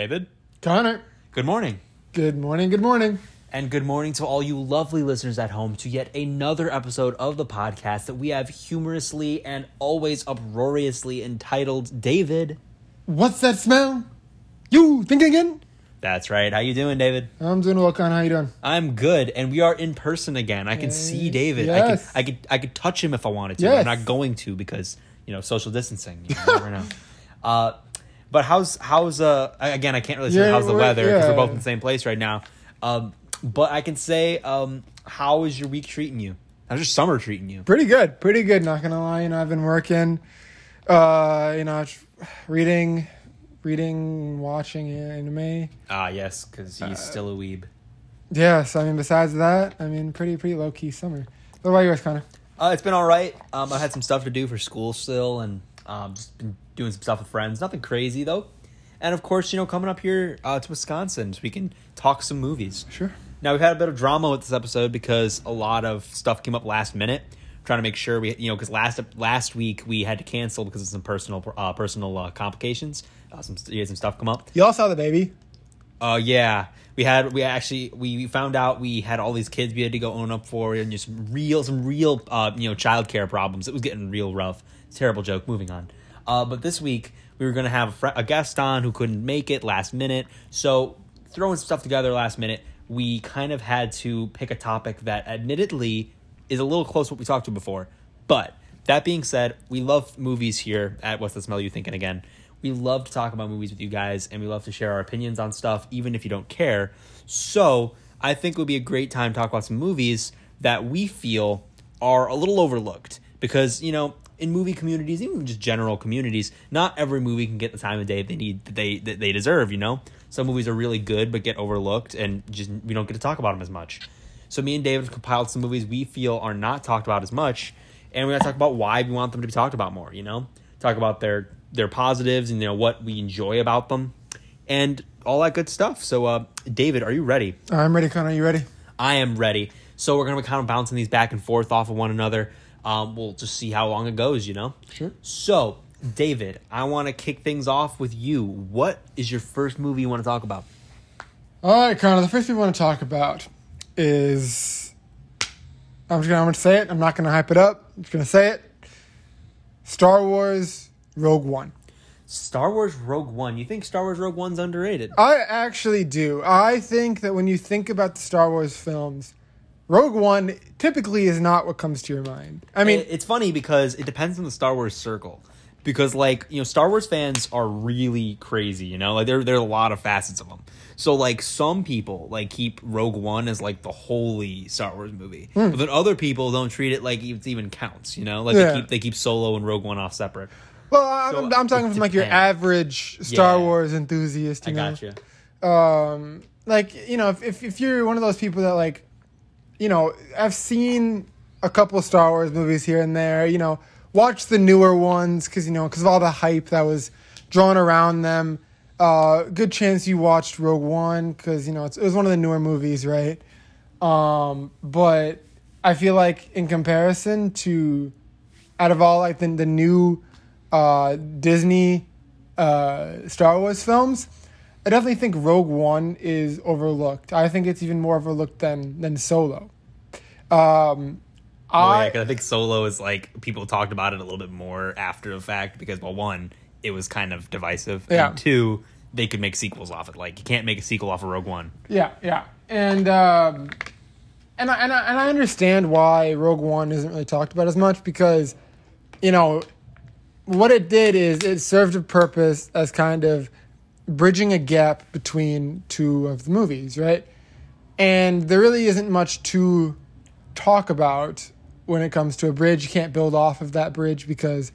David, Connor, good morning. good morning, good morning. And good morning to all you lovely listeners at home to yet another episode of the podcast that we have humorously and always uproariously entitled David. What's that smell? You thinking again? That's right. How you doing, David? I'm doing well, Connor. How you doing? I'm good, and we are in person again. I can see David. yes. I could, I could, I could touch him if I wanted to. Yes. I'm not going to because you know social distancing. You never know. Uh, but how's how's uh again? I can't really say Yeah, how's the weather because yeah. we're both in the same place right now. Um, but I can say, um, how is your week treating you? How's your summer treating you? Pretty good, pretty good. Not gonna lie, you know, I've been working, uh, you know, reading, reading, watching anime. Ah, yes, because Uh, he's still a weeb. Yes, I mean, besides that, I mean, pretty, pretty low key summer. What about yours, Connor? Uh, it's been all right. Um, I had some stuff to do for school still, and um, just been doing some stuff with friends. Nothing crazy though. And of course, you know, coming up here uh, to Wisconsin, so we can talk some movies. Sure. Now we've had a bit of drama with this episode because a lot of stuff came up last minute. Trying to make sure we, you know, because last last week we had to cancel because of some personal uh, personal uh, complications. Uh, some you had some stuff come up. Y'all saw the baby. Uh, yeah, we had we actually we found out we had all these kids we had to go own up for and just real some real uh you know childcare problems. It was getting real rough. Terrible joke. Moving on. Uh, but this week we were gonna have a, fr- a guest on who couldn't make it last minute. So throwing stuff together last minute, we kind of had to pick a topic that admittedly is a little close to what we talked to before. But that being said, we love movies here at What's the Smell You Thinking Again. We love to talk about movies with you guys, and we love to share our opinions on stuff, even if you don't care. So I think it would be a great time to talk about some movies that we feel are a little overlooked. Because, you know, in movie communities, even just general communities, not every movie can get the time of day they need that they that they deserve, you know? Some movies are really good but get overlooked and just we don't get to talk about them as much. So me and David have compiled some movies we feel are not talked about as much, and we're gonna talk about why we want them to be talked about more. You know, talk about their their positives and you know what we enjoy about them, and all that good stuff. So, uh, David, are you ready? I'm ready, Connor. You ready? I am ready. So we're gonna be kind of bouncing these back and forth off of one another. Um, we'll just see how long it goes. You know. Sure. So, David, I want to kick things off with you. What is your first movie you want to talk about? All right, Connor. The first thing we want to talk about is I'm just gonna, I'm gonna say it. I'm not gonna hype it up. I'm just gonna say it. Star Wars Rogue One. Star Wars Rogue One. You think Star Wars Rogue One's underrated? I actually do. I think that when you think about the Star Wars films, Rogue One typically is not what comes to your mind. I mean, It- it's funny because it depends on the Star Wars circle. Because like you know, Star Wars fans are really crazy. You know, like there there are a lot of facets of them. So like some people like keep Rogue One as like the holy Star Wars movie, but then other people don't treat it like it even counts. You know, like. Yeah. they keep they keep Solo and Rogue One off separate. well, I'm, so I'm talking from like your average Star Yeah. Wars enthusiast. You I know? gotcha. um like you know if, if if you're one of those people that like you know i've seen a couple star wars movies here and there you know watch the newer ones because you know because of all the hype that was drawn around them. Uh good chance you watched rogue one because you know it was one of the newer movies right? Um but i feel like in comparison to out of all like the, the new uh disney uh star wars films I definitely think Rogue One is overlooked. I think it's even more overlooked than than Solo. Um, Oh, I yeah, I think Solo is like people talked about it a little bit more after the fact because well, one, it was kind of divisive, Yeah. and two, they could make sequels off it. Like you can't make a sequel off of Rogue One. yeah yeah, and um, and I, and I and I understand why Rogue One isn't really talked about as much because, you know, what it did is it served a purpose as kind of bridging a gap between two of the movies, right? And there really isn't much to talk about when it comes to a bridge. You can't build off of that bridge because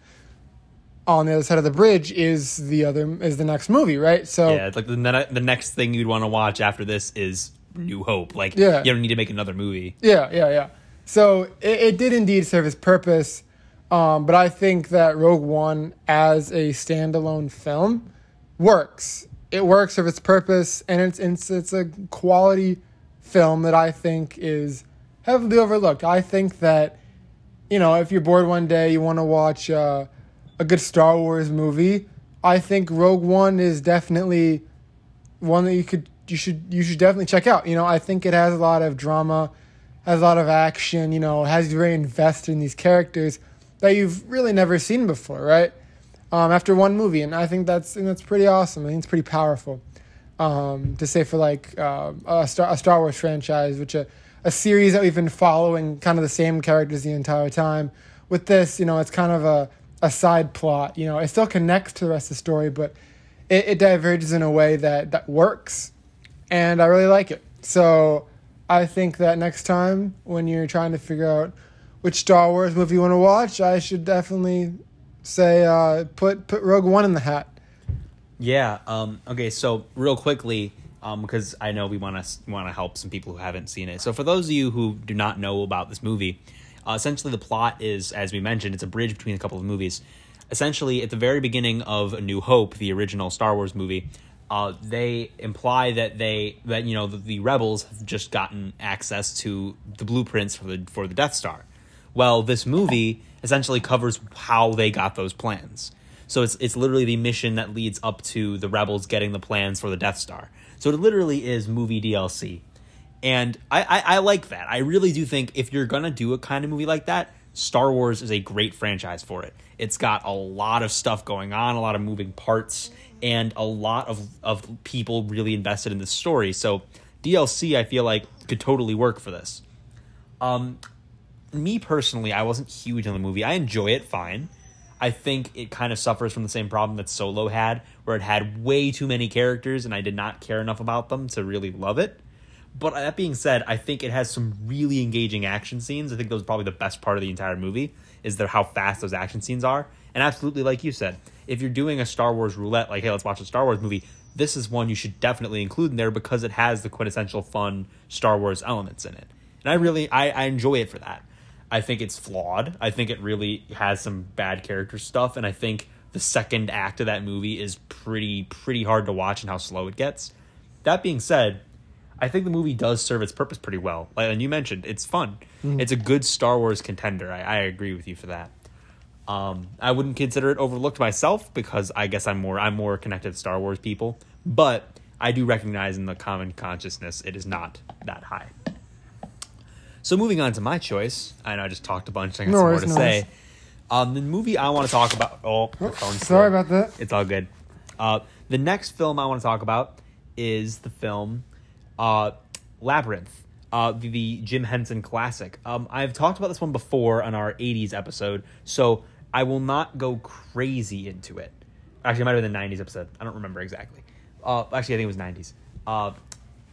on the other side of the bridge is the other is the next movie, right? So Yeah, it's like the, ne- the next thing you'd want to watch after this is New Hope. Like, Yeah. you don't need to make another movie. Yeah, yeah, yeah. So it, it did indeed serve its purpose, um, but I think that Rogue One as a standalone film works. It works of its purpose, and it's it's it's a quality film that I think is heavily overlooked. I think that you know if you're bored one day, you want to watch uh, a good Star Wars movie. I think Rogue One is definitely one that you could you should you should definitely check out. You know, I think it has a lot of drama, has a lot of action. You know, has you very invested in these characters that you've really never seen before, right? Um, after one movie, and I think that's and that's pretty awesome. I think it's pretty powerful um, to say for like uh, a, Star, a Star Wars franchise, which a, a series that we've been following, kind of the same characters the entire time. With this, you know, it's kind of a a side plot. You know, it still connects to the rest of the story, but it, it diverges in a way that that works, and I really like it. So I think that next time when you're trying to figure out which Star Wars movie you want to watch, I should definitely say uh, put put Rogue One in the hat. Yeah. Um, okay. So real quickly, because um, I know we want to want to help some people who haven't seen it. So for those of you who do not know about this movie, uh, essentially the plot is, as we mentioned, it's a bridge between a couple of movies. Essentially, at the very beginning of A New Hope, the original Star Wars movie, uh, they imply that they that you know the, the, rebels have just gotten access to the blueprints for the for the Death Star. Well, this movie essentially covers how they got those plans. So it's it's literally the mission that leads up to the rebels getting the plans for the Death Star. So it literally is movie DLC, and I, I, I like that. I really do think if you're gonna do a kind of movie like that, Star Wars is a great franchise for it. It's got a lot of stuff going on, a lot of moving parts, and a lot of of people really invested in the story. So DLC, I feel like could totally work for this. Um, me personally, I wasn't huge on the movie. I enjoy it fine. I think it kind of suffers from the same problem that Solo had, where it had way too many characters and I did not care enough about them to really love it. But that being said, I think it has some really engaging action scenes. I think those are probably the best part of the entire movie is there how fast those action scenes are. And absolutely, like you said, if you're doing a Star Wars roulette, like hey, let's watch a Star Wars movie, this is one you should definitely include in there because it has the quintessential fun Star Wars elements in it. And I really I, I enjoy it for that. I think it's flawed. I think it really has some bad character stuff, and I think the second act of that movie is pretty pretty hard to watch and how slow it gets. That being said, I think the movie does serve its purpose pretty well. Like and you mentioned, it's fun. Mm. It's a good Star Wars contender. I, I agree with you for that. Um, I wouldn't consider it overlooked myself because I guess I'm more I'm more connected to Star Wars people, but I do recognize in the common consciousness it is not that high. So moving on to my choice, I know I just talked a bunch. I got no some more to no say. Um, the movie I want to talk about. Oh, oh sorry about that. It's all good. Uh, the next film I want to talk about is the film uh, Labyrinth, uh, the, the, Jim Henson classic. Um, I've talked about this one before on our '80s episode, so I will not go crazy into it. Actually, it might have been the '90s episode. I don't remember exactly. Uh, actually, I think it was '90s. Uh,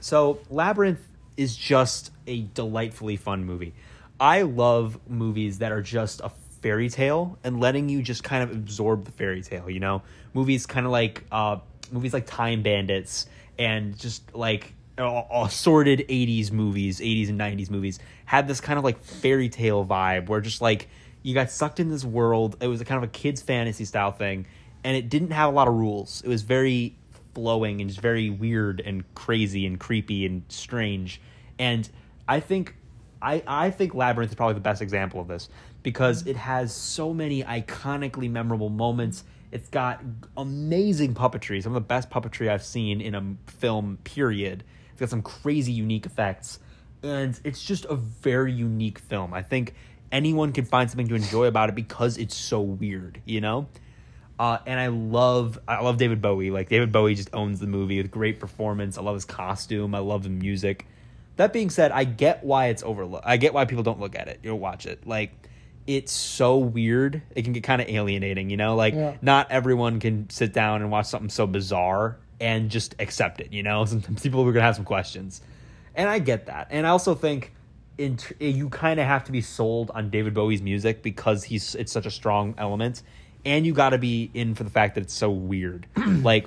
so Labyrinth is just a delightfully fun movie. I love movies that are just a fairy tale and letting you just kind of absorb the fairy tale, you know? Movies kind of like uh movies like Time Bandits and just like assorted 80s movies, 80s and 90s movies had this kind of like fairy tale vibe where just like you got sucked in this world. It was a kind of a kids fantasy style thing and it didn't have a lot of rules. It was very flowing and just very weird and crazy and creepy and strange. And I think I, I think Labyrinth is probably the best example of this because it has so many iconically memorable moments. It's got amazing puppetry, some of the best puppetry I've seen in a film, period. It's got some crazy unique effects. And it's just a very unique film. I think anyone can find something to enjoy about it because it's so weird, you know? Uh, and I love I love David Bowie. Like David Bowie just owns the movie with great performance. I love his costume. I love the music. That being said, I get why it's overlooked. I get why people don't look at it. You'll watch it. Like it's so weird. It can get kind of alienating, you know? Like yeah. not everyone can sit down and watch something so bizarre and just accept it, you know? Sometimes people are going to have some questions. And I get that. And I also think in, you kind of have to be sold on David Bowie's music because he's it's such a strong element and you got to be in for the fact that it's so weird. like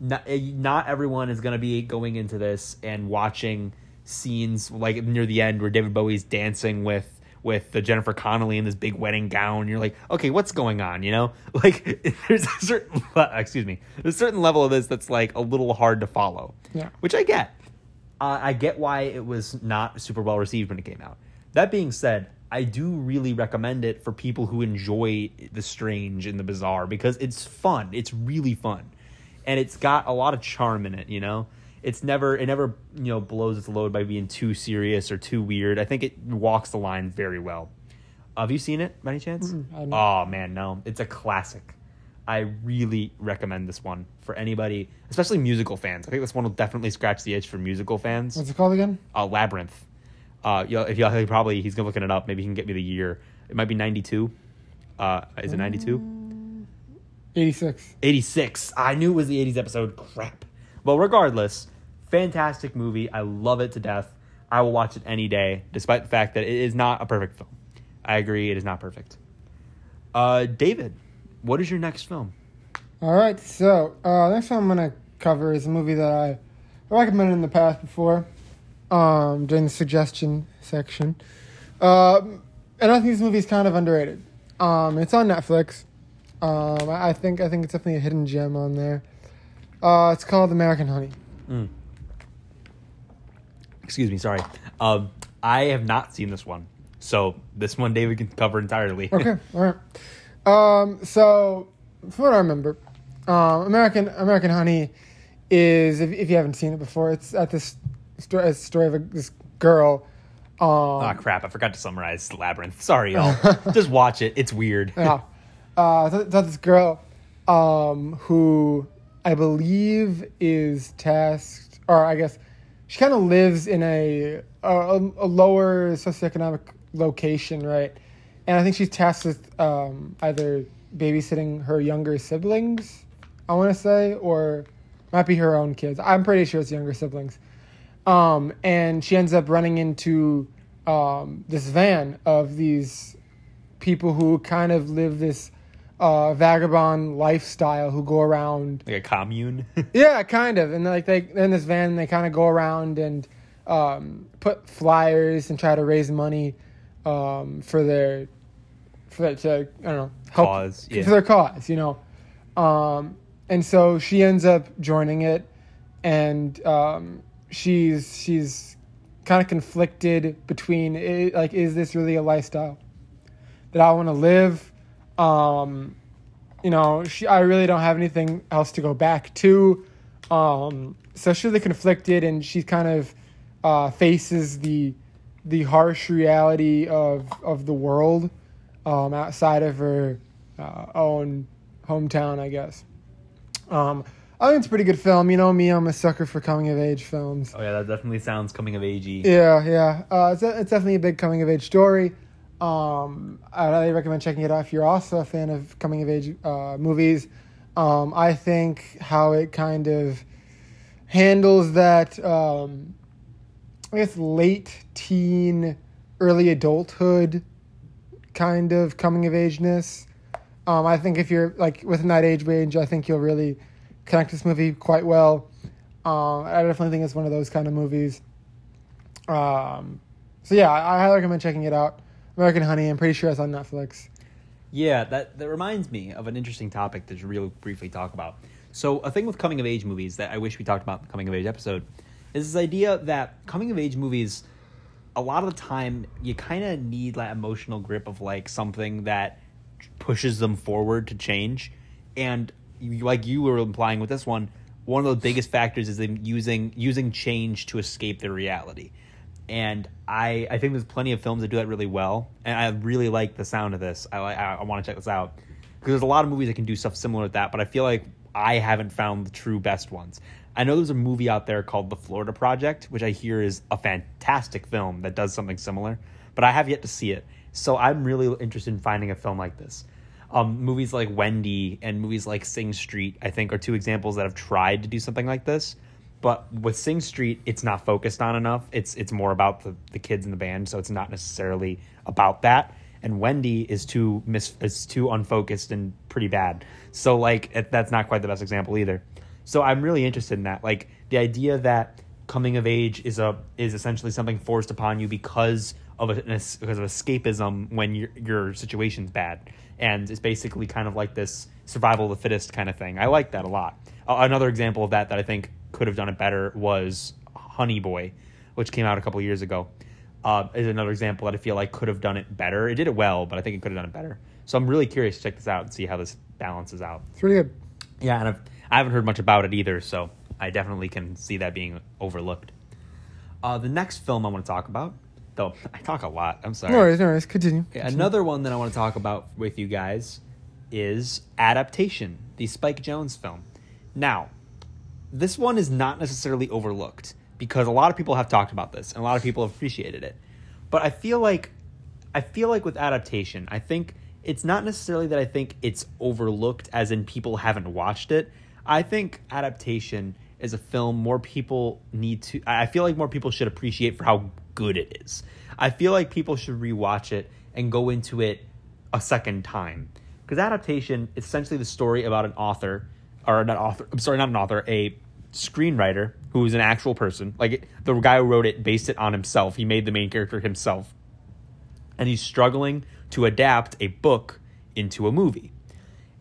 not, not everyone is going to be going into this and watching scenes like near the end where David Bowie's dancing with with the Jennifer Connelly in this big wedding gown. You're like, okay, what's going on? You know, like there's a certain excuse me, there's a certain level of this that's like a little hard to follow. Yeah, which I get. Uh, I get why it was not super well received when it came out. That being said, I do really recommend it for people who enjoy the strange and the bizarre because it's fun. It's really fun. and it's got a lot of charm in it. You know, it's never it never you know blows its load by being too serious or too weird. I think it walks the line very well. have you seen it by any chance? Mm-mm, oh man, no, it's a classic. I really recommend this one for anybody, especially musical fans. I think this one will definitely scratch the itch for musical fans. What's it called again? Uh, Labyrinth. Uh, you if y'all probably he's gonna looking it up. Maybe he can get me the year. It might be ninety two. Uh, is it ninety two? 86. 86. I knew it was the 80s episode. Crap. Well, regardless, fantastic movie. I love it to death. I will watch it any day, despite the fact that it is not a perfect film. I agree, it is not perfect. Uh, David, what is your next film? All right, so uh, next one I'm gonna cover is a movie that I recommended in the past before, um, during the suggestion section. Um, and I think this movie is kind of underrated. Um, it's on Netflix. Um, I think I think it's definitely a hidden gem on there. Uh, it's called American Honey. Excuse me, sorry. Um, I have not seen this one, so this one David can cover entirely. Okay, all right. Um, so, from what I remember, um, American American Honey is if, if you haven't seen it before, it's at this story, a story of a, this girl. Um, Ah, crap! I forgot to summarize Labyrinth. Sorry, y'all. Just watch it. It's weird. yeah, uh, so, so this girl, um, who I believe is tasked, or I guess she kind of lives in a, a a lower socioeconomic location, right? And I think she's tasked with um, either babysitting her younger siblings, I want to say, or might be her own kids. I'm pretty sure it's younger siblings. Um, and she ends up running into um, this van of these people who kind of live this uh, vagabond lifestyle who go around Like a commune. yeah, kind of. And like they they're in this van, and they kind of go around and um, put flyers and try to raise money um, for their for that to I don't know help Cause, yeah. for their cause, you know. Um, and so she ends up joining it, and um, she's she's kind of conflicted between like is this really a lifestyle that I want to live? Um, you know, she I really don't have anything else to go back to. Um, so she's really conflicted, and she kind of uh, faces the the harsh reality of of the world um, outside of her uh, own hometown, I guess. Um, I think it's a pretty good film. You know me, I'm a sucker for coming of age films. oh yeah, that definitely sounds coming of agey. Yeah, yeah. Uh, it's, a, it's definitely a big coming of age story. Um, I highly recommend checking it out if you're also a fan of coming of age uh, movies. Um, I think how it kind of handles that, um, I guess, late teen, early adulthood kind of coming of ageness. Um, I think if you're like within that age range, I think you'll really connect this movie quite well. Um, I definitely think it's one of those kind of movies. Um, so yeah, I, highly recommend checking it out. American Honey. I'm pretty sure it's on Netflix. Yeah, that that reminds me of an interesting topic to real briefly talk about. So, a thing with coming of age movies that I wish we talked about in the coming of age episode is this idea that coming of age movies, a lot of the time, you kind of need that emotional grip of like something that pushes them forward to change. And like you were implying with this one, one of the biggest factors is them using using change to escape their reality. And I I think there's plenty of films that do that really well. And I really like the sound of this. I I, I want to check this out because there's a lot of movies that can do stuff similar to that. But I feel like I haven't found the true best ones. I know there's a movie out there called The Florida Project, which I hear is a fantastic film that does something similar, but I have yet to see it. So I'm really interested in finding a film like this. Um, movies like Wendy and movies like Sing Street, I think, are two examples that have tried to do something like this. But with Sing Street, it's not focused on enough. It's it's more about the, the kids in the band, so it's not necessarily about that. And Wendy is too mis is too unfocused and pretty bad. So like it, that's not quite the best example either. So I'm really interested in that. Like the idea that coming of age is a is essentially something forced upon you because of a, because of escapism when your your situation's bad, and it's basically kind of like this survival of the fittest kind of thing. I like that a lot. Uh, another example of that that I think could have done it better was Honey Boy, which came out a couple years ago. Uh, is another example that I feel like could have done it better. It did it well, but I think it could have done it better. So I'm really curious to check this out and see how this balances out. It's really good. Yeah, and I've I haven't heard much about it either, so I definitely can see that being overlooked. Uh, the next film I want to talk about, though I talk a lot. I'm sorry. No worries, no worries. Continue. Okay, Another one that I want to talk about with you guys is Adaptation, the Spike Jonze film. Now, this one is not necessarily overlooked because a lot of people have talked about this and a lot of people have appreciated it. But I feel like I feel like with Adaptation, I think it's not necessarily that I think it's overlooked as in people haven't watched it. I think Adaptation is a film more people need to I feel like more people should appreciate for how good it is. I feel like people should rewatch it and go into it a second time. Because adaptation is essentially the story about an author, or not author, I'm sorry, not an author, a screenwriter who is an actual person. Like the guy who wrote it based it on himself. He made the main character himself. And he's struggling to adapt a book into a movie.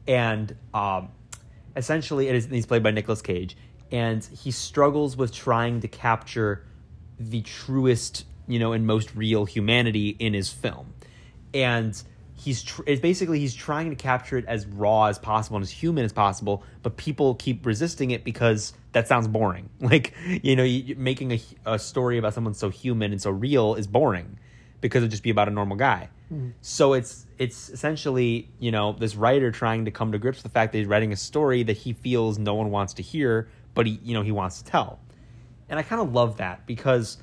And um, essentially, it is, he's played by Nicolas Cage. And he struggles with trying to capture the truest, you know, and most real humanity in his film. And he's tr- it's basically he's trying to capture it as raw as possible and as human as possible, but people keep resisting it because that sounds boring. Like you know, you, making a, a story about someone so human and so real is boring because it'd just be about a normal guy. Mm-hmm. So it's it's essentially you know this writer trying to come to grips with the fact that he's writing a story that he feels no one wants to hear, but he you know he wants to tell, and I kind of love that because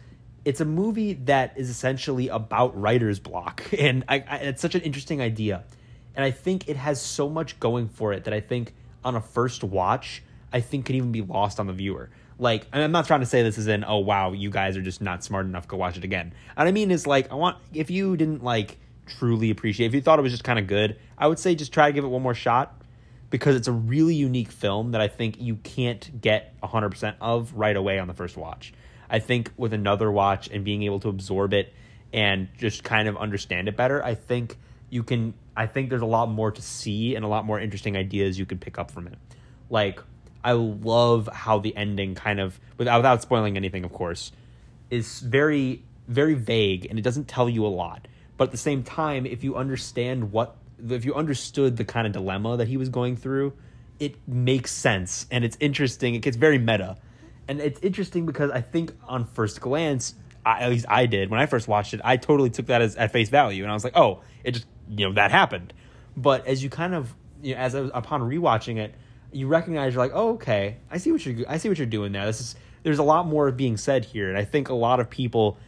it's a movie that is essentially about writer's block, and I, I, it's such an interesting idea, and I think it has so much going for it that I think on a first watch, I think could even be lost on the viewer. Like, I'm not trying to say this is in, oh wow, you guys are just not smart enough. Go watch it again. What I mean is like, I want if you didn't like truly appreciate, if you thought it was just kind of good, I would say just try to give it one more shot because it's a really unique film that I think you can't get 100% of right away on the first watch. I think with another watch and being able to absorb it and just kind of understand it better, I think you can I think there's a lot more to see and a lot more interesting ideas you could pick up from it. Like I love how the ending kind of without without spoiling anything of course is very very vague and it doesn't tell you a lot. But at the same time, if you understand what if you understood the kind of dilemma that he was going through, it makes sense and it's interesting. It gets very meta. And it's interesting because I think on first glance, I, at least I did when I first watched it, I totally took that as at face value and I was like, "Oh, it just, you know, that happened." But as you kind of, you know, as was, upon rewatching it, you recognize you're like, "Oh, okay. I see what you're I see what you're doing there. This is there's a lot more being said here." And I think a lot of people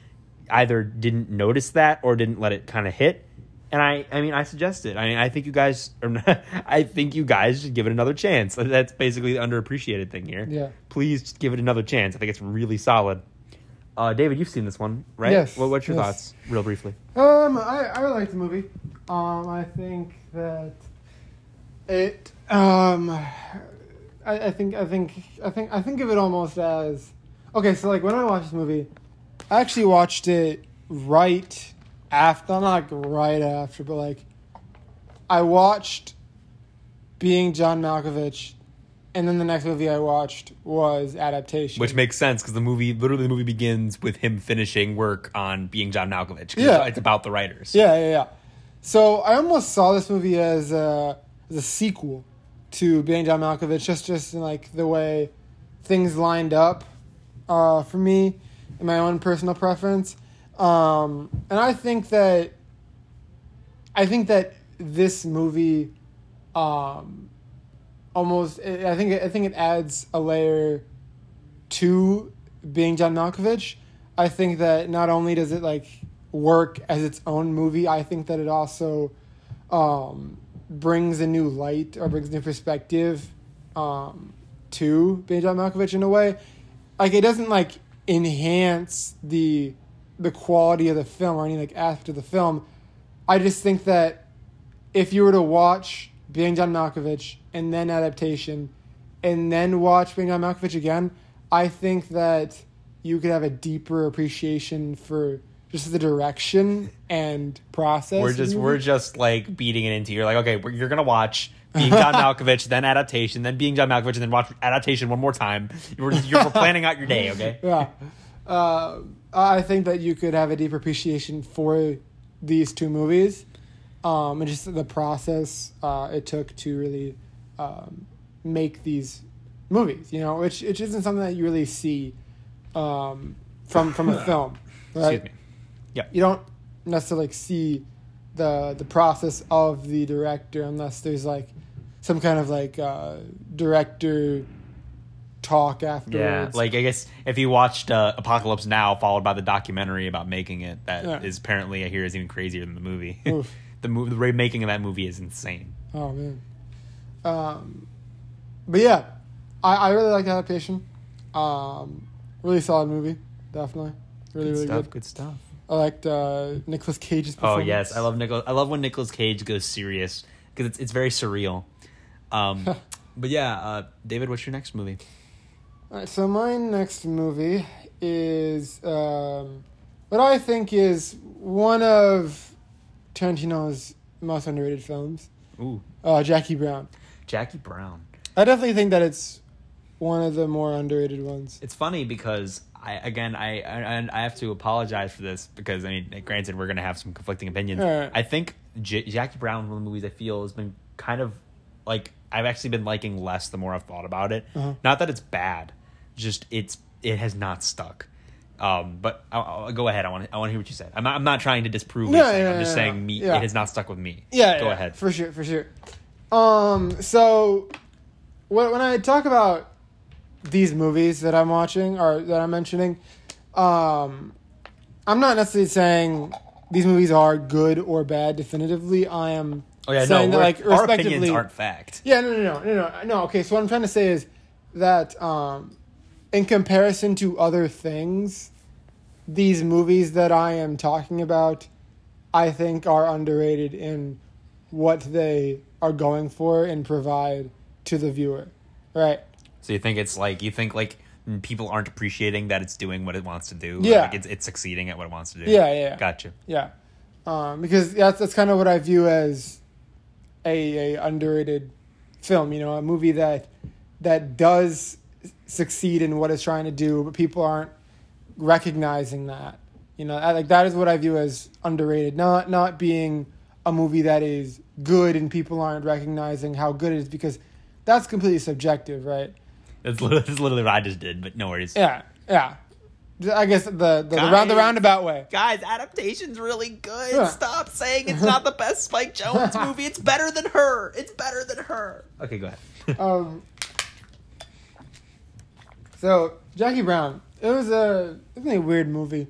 either didn't notice that or didn't let it kind of hit. And I, I mean, I suggest it. I mean, I think you guys, or not, I think you guys should give it another chance. That's basically the underappreciated thing here. Yeah. Please just give it another chance. I think it's really solid. Uh, David, you've seen this one, right? Yes, What, what's your yes. thoughts, real briefly? Um, I, I like the movie. Um, I think that it. Um, I, I think I think I think I think of it almost as okay. So like when I watched this movie, I actually watched it right after. Not like right after, but like I watched being John Malkovich, and then the next movie I watched was adaptation. Which makes sense because the movie, literally, the movie begins with him finishing work on being John Malkovich. Yeah. it's, about the writers. Yeah, yeah, yeah. So I almost saw this movie as a, as a sequel to Being John Malkovich, just just in like the way things lined up uh, for me in my own personal preference. Um, and I think that I think that this movie um, almost I think I think it adds a layer to being John Malkovich. I think that not only does it like work as its own movie, I think that it also um, brings a new light or brings new perspective um, to being John Malkovich in a way. Like it doesn't like enhance the the quality of the film or any like of the film. I just think that if you were to watch Being John Malkovich and then adaptation, and then watch Being John Malkovich again, I think that you could have a deeper appreciation for just the direction and process. We're just we're just like beating it into. You're like, okay, you're gonna watch being John Malkovich, then adaptation, then being John Malkovich, and then watch adaptation one more time. You're, you're planning out your day, okay? yeah. Uh, I think that you could have a deeper appreciation for these two movies, um, and just the process uh, it took to really um, make these movies. You know, which which isn't something that you really see um, from from a film. Right? Excuse me. Yeah. You don't necessarily like, see the the process of the director unless there's like some kind of like uh, director talk Yeah, like I guess if you watched uh, Apocalypse Now, followed by the documentary about making it, that is Yeah. apparently I hear is even crazier than the movie. The movie, the remaking of that movie is insane. Oh man. Um, but yeah, I, I really like the adaptation. Um, really solid movie, definitely. Really, good really stuff. good. Good stuff. I liked uh, Nicolas Cage's Oh yes, I love Nicolas. I love when Nicolas Cage goes serious because it's it's very surreal. Um, but yeah, uh, David, what's your next movie? All right, so my next movie is um, what I think is one of Tarantino's most underrated films, Ooh, uh, Jackie Brown. Jackie Brown. I definitely think that it's one of the more underrated ones. It's funny because I again I I, I have to apologize for this because I mean granted we're gonna have some conflicting opinions. Alright. I think J- Jackie Brown one of the movies I feel has been kind of like I've actually been liking less the more I've thought about it. Uh-huh. Not that it's bad, just it's it has not stuck. Um, but I'll, I'll go ahead. I want to I want to hear what you said. I'm not, I'm not trying to disprove. Yeah, yeah, I'm just yeah, saying me. Yeah. It has not stuck with me. Yeah, go yeah, ahead. for sure, for sure. Um, so when when I talk about these movies that I'm watching or that I'm mentioning, um, I'm not necessarily saying these movies are good or bad definitively. I am oh yeah, no, saying that we're- like our respectively. opinions aren't fact. Yeah, no, no, no, no, no, no. Okay, so what I'm trying to say is that um, in comparison to other things, these movies that I am talking about, I think are underrated in what they are going for and provide to the viewer. Right? So you think it's like you think like people aren't appreciating that it's doing what it wants to do. Yeah. like it's it's succeeding at what it wants to do. Yeah, yeah, yeah. Gotcha. Yeah. Um, because that's that's kind of what I view as a, a underrated film. You know, a movie that that does succeed in what it's trying to do, but people aren't recognizing that. You know, I, like that is what I view as underrated. Not not being a movie that is good and people aren't recognizing how good it is because that's completely subjective, right? That's literally, that's literally what I just did, but no worries. Yeah, yeah. I guess the the, the, round, the roundabout way. Guys, adaptation's really good. Yeah. Stop saying it's not the best Spike Jonze movie. It's better than her. It's better than her. Okay, go ahead. Um, so Jackie Brown, it was a it's a weird movie.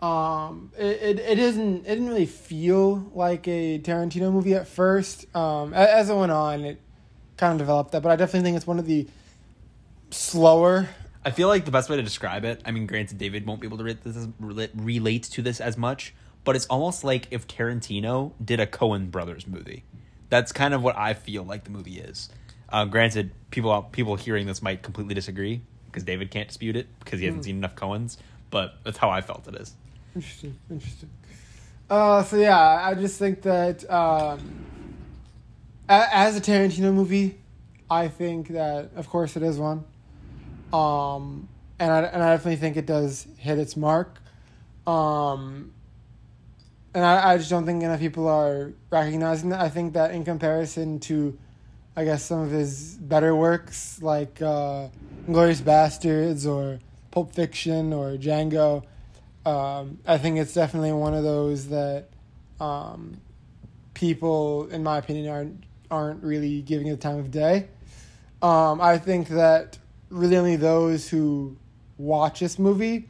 Um, it, it it isn't it didn't really feel like a Tarantino movie at first. Um, as it went on, it kind of developed that, but I definitely think it's one of the slower. I feel like the best way to describe it. I mean, granted, David won't be able to relate, this relate, to this as much, but it's almost like if Tarantino did a Coen Brothers movie. That's kind of what I feel like the movie is. Um, granted, people people hearing this might completely disagree because David can't dispute it because he hasn't seen enough Coens. But that's how I felt it is. Interesting, interesting. Uh, so yeah, I just think that um, a- as a Tarantino movie, I think that of course it is one, um, and I and I definitely think it does hit its mark, um, and I, I just don't think enough people are recognizing that. I think that in comparison to, I guess some of his better works like uh, *Glorious Bastards* or *Pulp Fiction* or *Django*. Um, I think it's definitely one of those that um, people, in my opinion, aren't aren't really giving it the time of day. Um, I think that really only those who watch this movie,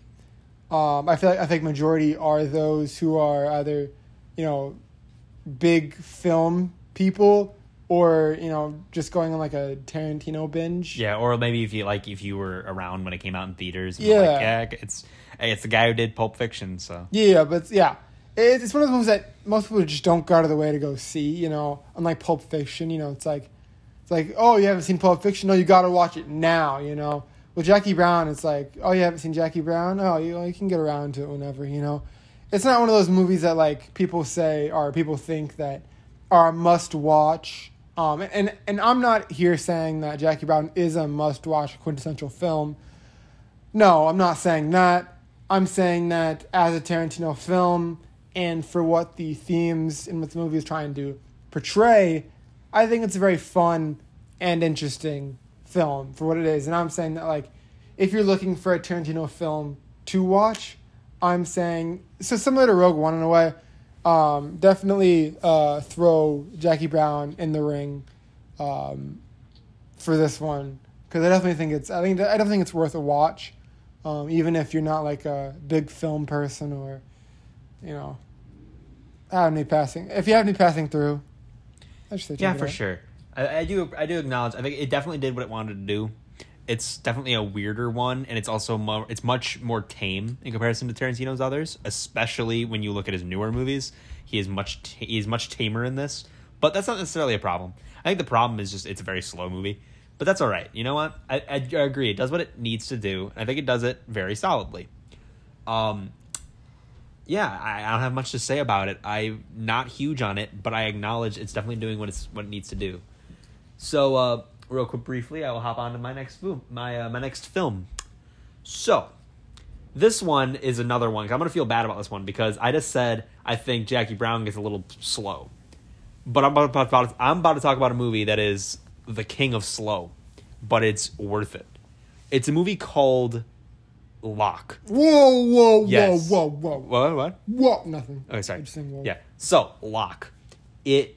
um, I feel like I think majority are those who are either, you know, big film people or you know just going on like a Tarantino binge. Yeah, or maybe if you like, if you were around when it came out in theaters, and Yeah. like, yeah, it's it's the guy who did Pulp Fiction, so Yeah, but yeah, it's, it's one of those movies that most people just don't go out of the way to go see. You know, unlike Pulp Fiction, you know, it's like it's like oh you haven't seen Pulp Fiction, no, you got to watch it now. You know, with Jackie Brown, it's like oh you haven't seen Jackie Brown, oh you you can get around to it whenever. You know, it's not one of those movies that like people say or people think that are a must watch. Um, and and I'm not here saying that Jackie Brown is a must watch quintessential film. No, I'm not saying that. I'm saying that as a Tarantino film and for what the themes and what the movie is trying to portray, I think it's a very fun and interesting film for what it is, and I'm saying that like if you're looking for a Tarantino film to watch, I'm saying so similar to Rogue One in a way. Um, definitely uh, throw Jackie Brown in the ring um, for this one because I definitely think it's I think I don't think it's worth a watch, um, even if you're not like a big film person or, you know, have any passing. If you have any passing through, I just say Yeah, for out. sure. I, I do. I do acknowledge. I think it definitely did what it wanted to do. It's definitely a weirder one, and it's also more. It's much more tame in comparison to Tarantino's others, especially when you look at his newer movies. He is much. ta- he is much tamer in this, but that's not necessarily a problem. I think the problem is just it's a very slow movie, but that's all right. You know what? I, I, I agree. It does what it needs to do. and I think it does it very solidly. Um, yeah, I, I don't have much to say about it. I'm not huge on it, but I acknowledge it's definitely doing what it's what it needs to do. So, uh, real quick, briefly, I will hop on to my next film. My uh, my next film. So, this one is another one. I'm gonna feel bad about this one because I just said I think Jackie Brown gets a little slow, but I'm about, about I'm about to talk about a movie that is the king of slow, but it's worth it. It's a movie called Locke. Whoa, whoa, Yes. whoa, whoa, whoa, What? What? whoa! Nothing. Okay, sorry. I'm just saying, whoa. Yeah. So Locke, it,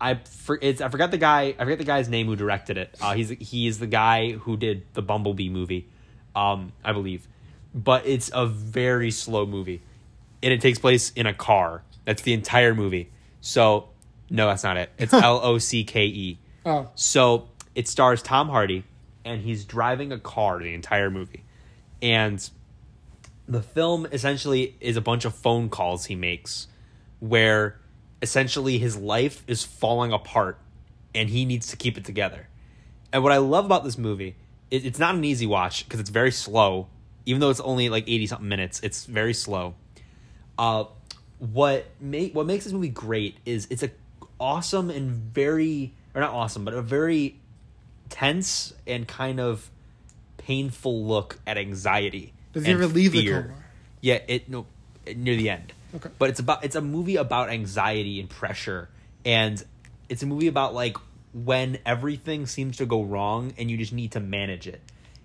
I for, it's I forgot the guy. I forget the guy's name who directed it. Uh, he's he is the guy who did the Bumblebee movie, um, I believe. But it's a very slow movie, and it takes place in a car. That's the entire movie. So no, that's not it. It's L O C K E. Oh, So it stars Tom Hardy, and he's driving a car the entire movie. And the film essentially is a bunch of phone calls he makes where essentially his life is falling apart and he needs to keep it together. And what I love about this movie, it, it's not an easy watch because it's very slow. Even though it's only like 80 something minutes, it's very slow. Uh, what make what makes this movie great is it's a awesome and very or not awesome, but a very tense and kind of painful look at anxiety. does he ever leave the fear. car? Yeah, it no near the end. Okay. But it's about it's a movie about anxiety and pressure and it's a movie about like when everything seems to go wrong and you just need to manage it.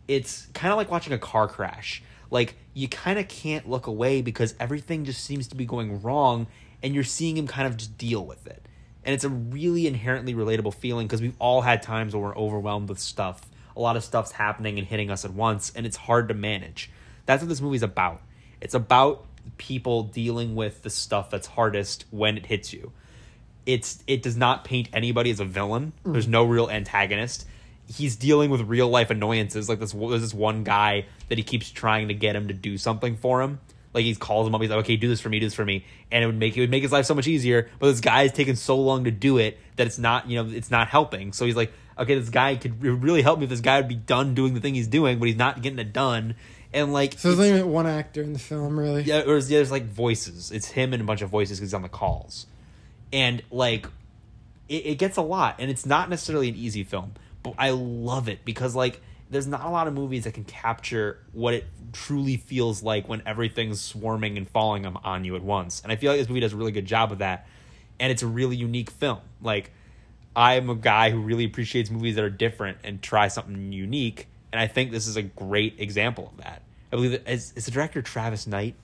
It's kind of like watching a car crash. Like you kind of can't look away because everything just seems to be going wrong and you're seeing him kind of just deal with it. And it's a really inherently relatable feeling because we've all had times where we're overwhelmed with stuff. A lot of stuff's happening and hitting us at once and it's hard to manage. That's what this movie's about. It's about people dealing with the stuff that's hardest when it hits you. It's it does not paint anybody as a villain. There's no real antagonist. He's dealing with real life annoyances. Like this, there's this one guy that he keeps trying to get him to do something for him. Like he calls him up. He's like, "Okay, do this for me. Do this for me," and it would make it would make his life so much easier. But this guy is taking so long to do it that it's not you know it's not helping. So he's like, "Okay, this guy could really help me if this guy would be done doing the thing he's doing, but he's not getting it done." And like, So there's only one actor in the film, really. yeah, there's, there's like voices. It's him and a bunch of voices because he's on the calls, and like, it, it gets a lot, and it's not necessarily an easy film, but I love it because like, there's not a lot of movies that can capture what it truly feels like when everything's swarming and falling on- on you at once, and I feel like this movie does a really good job of that, and it's a really unique film. Like, I'm a guy who really appreciates movies that are different and try something unique, and I think this is a great example of that. I believe it's is the director Travis Knight.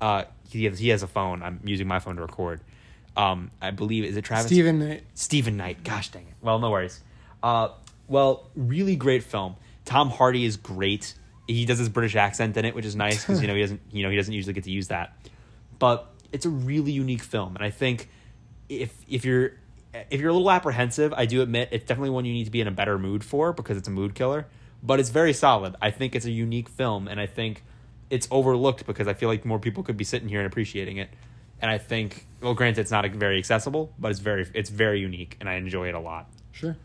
Uh, he has, he has a phone. I'm using my phone to record. Um, I believe is it Travis Stephen Knight. Stephen Knight. Gosh dang it. Well, no worries. Uh, well, really great film. Tom Hardy is great. He does his British accent in it, which is nice because you know he doesn't you know he doesn't usually get to use that. But it's a really unique film, and I think if if you're if you're a little apprehensive, I do admit it's definitely one you need to be in a better mood for because it's a mood killer. But it's very solid. I think it's a unique film, and I think it's overlooked because I feel like more people could be sitting here and appreciating it. And I think, well, granted, it's not very accessible, but it's very it's very unique, and I enjoy it a lot. Sure.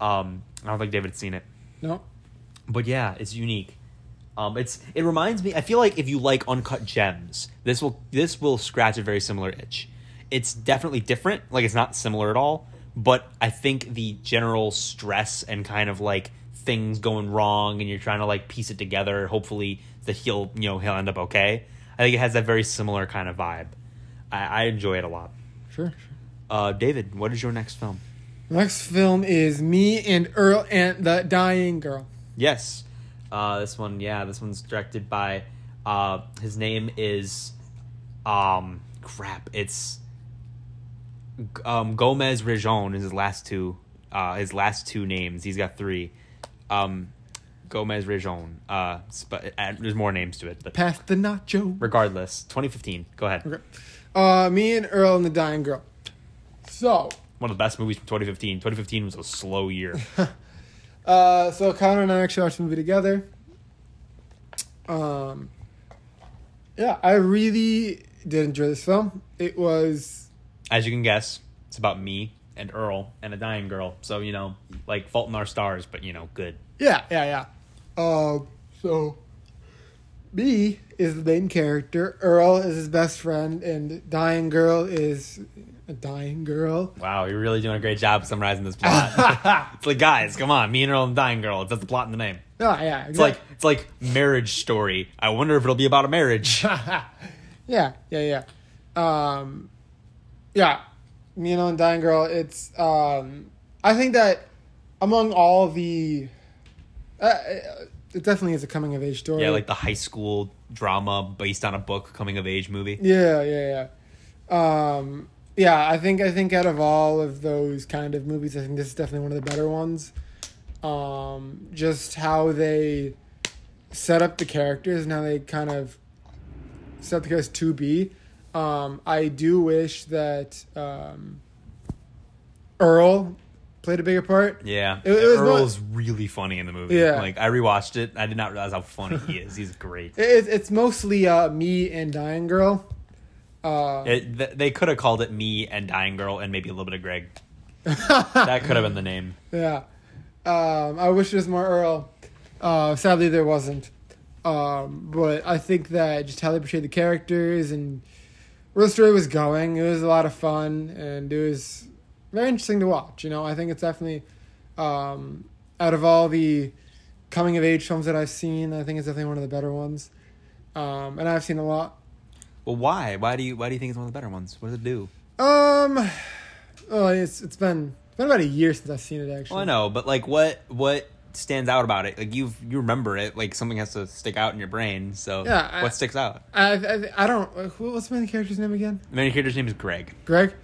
Um, I don't think David's seen it, No. but yeah, it's unique. Um, it's it reminds me. I feel like if you like uncut gems, this will this will scratch a very similar itch. It's definitely different. Like it's not similar at all, but I think the general stress and kind of like things going wrong, and you're trying to like piece it together. Hopefully, that he'll you know he'll end up okay. I think it has that very similar kind of vibe. I, I enjoy it a lot. Sure. sure. Uh, David, what is your next film? Next film is Me and Earl and the Dying Girl. Yes. Uh, this one, yeah, this one's directed by. Uh, his name is, um, crap. It's, um, Gomez Rejon is his last two, uh, his last two names. He's got three. Um, Gomez Rejon. Uh, but uh, there's more names to it, but Pass the nacho. regardless, 2015. Go ahead. Okay. Uh, Me and Earl and the Dying Girl. So, One of the best movies from 2015. 2015 was a slow year. uh, so Connor and I actually watched the movie together. Um, yeah, I really did enjoy this film. It was As you can guess, it's about me and Earl and a dying girl. So you know, like Fault in Our Stars, but you know, good. Yeah, yeah, yeah. Uh, so, B is the main character. Earl is his best friend, and Dying Girl is a dying girl. Wow, you're really doing a great job summarizing this plot. it's like, guys, come on, me and Earl and dying girl. That's the plot in the name. Oh, yeah. It's like it's like marriage story. I wonder if it'll be about a marriage. yeah, yeah, yeah. Um, yeah, me and on Dying Girl. It's um, I think that among all the, uh, it definitely is a coming of age story. yeah, like the high school drama based on a book, coming of age movie. Yeah, yeah, yeah. Um, yeah, I think I think out of all of those kind of movies, I think this is definitely one of the better ones. Um, just how they set up the characters and how they kind of set the characters to be. Um, I do wish that um, Earl played a bigger part. Yeah, It- it was Earl not- is really funny in the movie. Yeah. like I rewatched it. I did not realize how funny he is. He's great. It, it's mostly uh, me and Dying Girl. Uh, It, th- they could have called it me and Dying Girl and maybe a little bit of Greg. That could have been the name. Yeah. Um, I wish there was more Earl. Uh, sadly, there wasn't. Um, but I think that just how they portrayed the characters and where the story was going, it was a lot of fun and it was very interesting to watch. You know, I think it's definitely um, out of all the coming of age films that I've seen, I think it's definitely one of the better ones. Um, and I've seen a lot. Well, why? Why do you Why do you think it's one of the better ones? What does it do? Um, oh, it's it's been it's been about a year since I've seen it actually. Well, I know, but like, what what stands out about it? Like you you remember it. Like something has to stick out in your brain. So Yeah, I- what sticks out? I, I, I don't. Who, what's the main character's name again? The main character's name is Greg. Greg.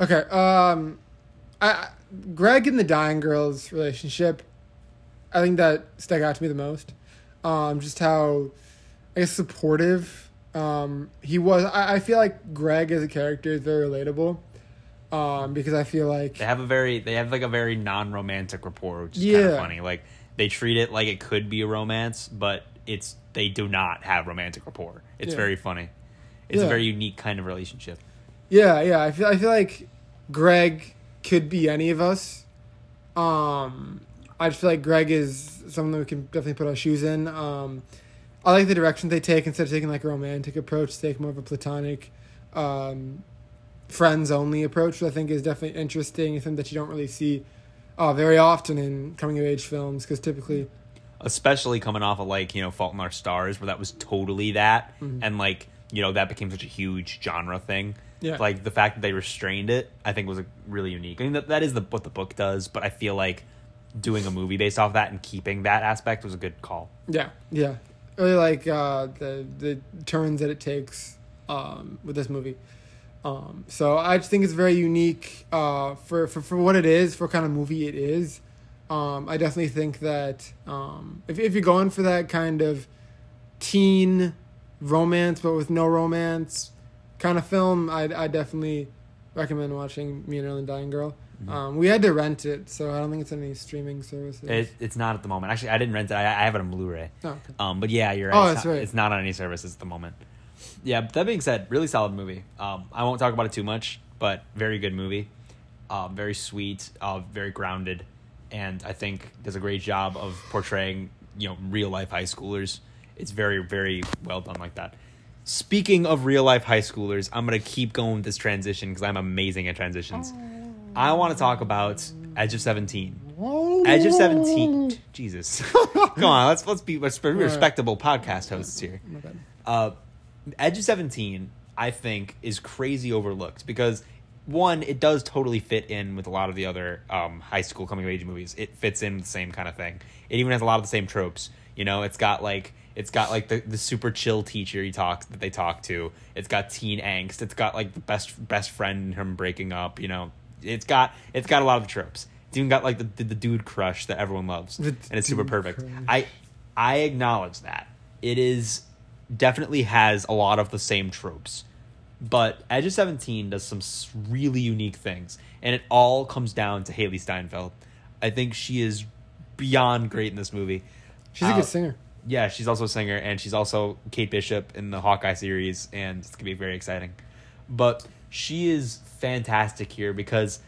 Okay. Um, I, I Greg and the dying girl's relationship. I think that stuck out to me the most. Um, just how, I guess, supportive. Um, he was. I, I feel like Greg as a character is very relatable. Um, because I feel like They have a very they have like a very non romantic rapport, which is kind Yeah. of funny. Like they treat it like it could be a romance, but it's they do not have romantic rapport. It's Yeah. very funny. It's a very unique kind of relationship. Yeah, yeah. I feel I feel like Greg could be any of us. Um, I just feel like Greg is someone that we can definitely put our shoes in. Um, I like the direction they take instead of taking like a romantic approach, take more of a platonic, um, friends only approach. Which I think is definitely interesting. Something that you don't really see uh, very often in coming of age films because typically, especially coming off of like you know Fault in Our Stars, where that was totally that, Mm-hmm. and like you know that became such a huge genre thing. Yeah. Like the fact that they restrained it, I think was a, really unique. I mean that that is the what the book does, but I feel like doing a movie based off that and keeping that aspect was a good call. yeah, yeah, really like uh, the the turns that it takes um, with this movie. Um, so I just think it's very unique uh, for, for for what it is, for what kind of movie it is. Um, I definitely think that um, if if you're going for that kind of teen romance, but with no romance kind of film, I I definitely recommend watching Me and Earl and Dying Girl. Um, we had to rent it, so I don't think it's on any streaming services. It, it's not at the moment. Actually, I didn't rent it. I, I have it on Blu-ray. Oh, okay. Um, but yeah, you're right. Oh, it's, that's not, right. it's not on any services at the moment. Yeah, but that being said, really solid movie. Um, I won't talk about it too much, but very good movie. Uh, very sweet, uh, very grounded, and I think does a great job of portraying you know real life high schoolers. It's very very well done like that. Speaking of real life high schoolers, I'm gonna keep going with this transition because I'm amazing at transitions. I want to talk about Edge of Seventeen. Edge of Seventeen. Jesus, come on. Let's let's be let's be respectable podcast hosts here. Uh, Edge of Seventeen, I think, is crazy overlooked because one, it does totally fit in with a lot of the other um, high school coming of age movies. It fits in with the same kind of thing. It even has a lot of the same tropes. You know, it's got like it's got like the, the super chill teacher he talks that they talk to. It's got teen angst. It's got like the best best friend and him breaking up. You know, it's got it's got a lot of the tropes. It's even got like the the, the dude crush that everyone loves, The and it's super perfect. crush. I I acknowledge that it is definitely has a lot of the same tropes, but Edge of Seventeen does some really unique things, and it all comes down to Hailee Steinfeld. I think she is beyond great in this movie. She's a Uh, good singer. yeah, she's also a singer, and she's also Kate Bishop in the Hawkeye series, and it's gonna be very exciting. But she is fantastic here because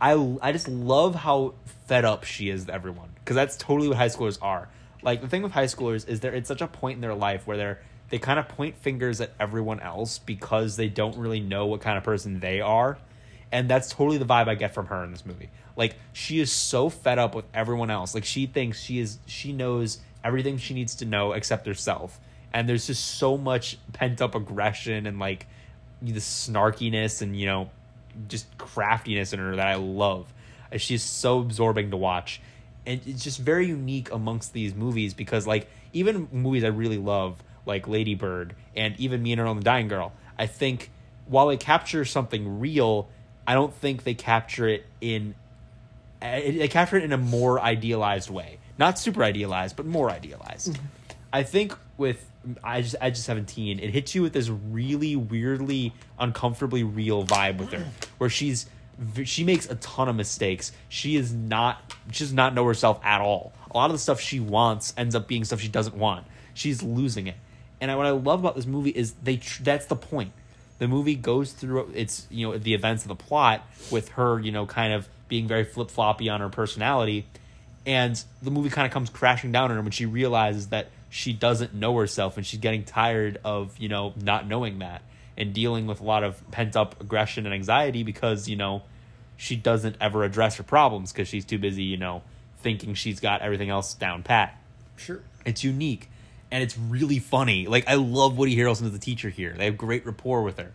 I I just love how fed up she is with everyone because that's totally what high schoolers are. Like the thing with high schoolers is they're at such a point in their life where they're they kind of point fingers at everyone else because they don't really know what kind of person they are. And that's totally the vibe I get from her in this movie. Like she is so fed up with everyone else. Like she thinks she is she knows everything she needs to know except herself. And there's just so much pent up aggression and like the snarkiness and you know just craftiness in her that I love. She's so absorbing to watch. And it's just very unique amongst these movies because like even movies I really love like Lady Bird and even Me and Earl and the Dying Girl, I think while they capture something real, I don't think they capture it in uh, they capture it in a more idealized way. Not super idealized, but more idealized. I think with I just I just seventeen, it hits you with this really weirdly, uncomfortably real vibe with her, where she's she makes a ton of mistakes. She is not she does not know herself at all. A lot of the stuff she wants ends up being stuff she doesn't want. She's losing it. And I, what I love about this movie is they tr- that's the point. The movie goes through its you know the events of the plot with her you know kind of being very flip floppy on her personality, and the movie kind of comes crashing down on her when she realizes that she doesn't know herself and she's getting tired of you know not knowing that and dealing with a lot of pent up aggression and anxiety because you know she doesn't ever address her problems because she's too busy you know thinking she's got everything else down pat. Sure. It's unique and it's really funny. Like I love Woody Harrelson as the teacher here. They have great rapport with her.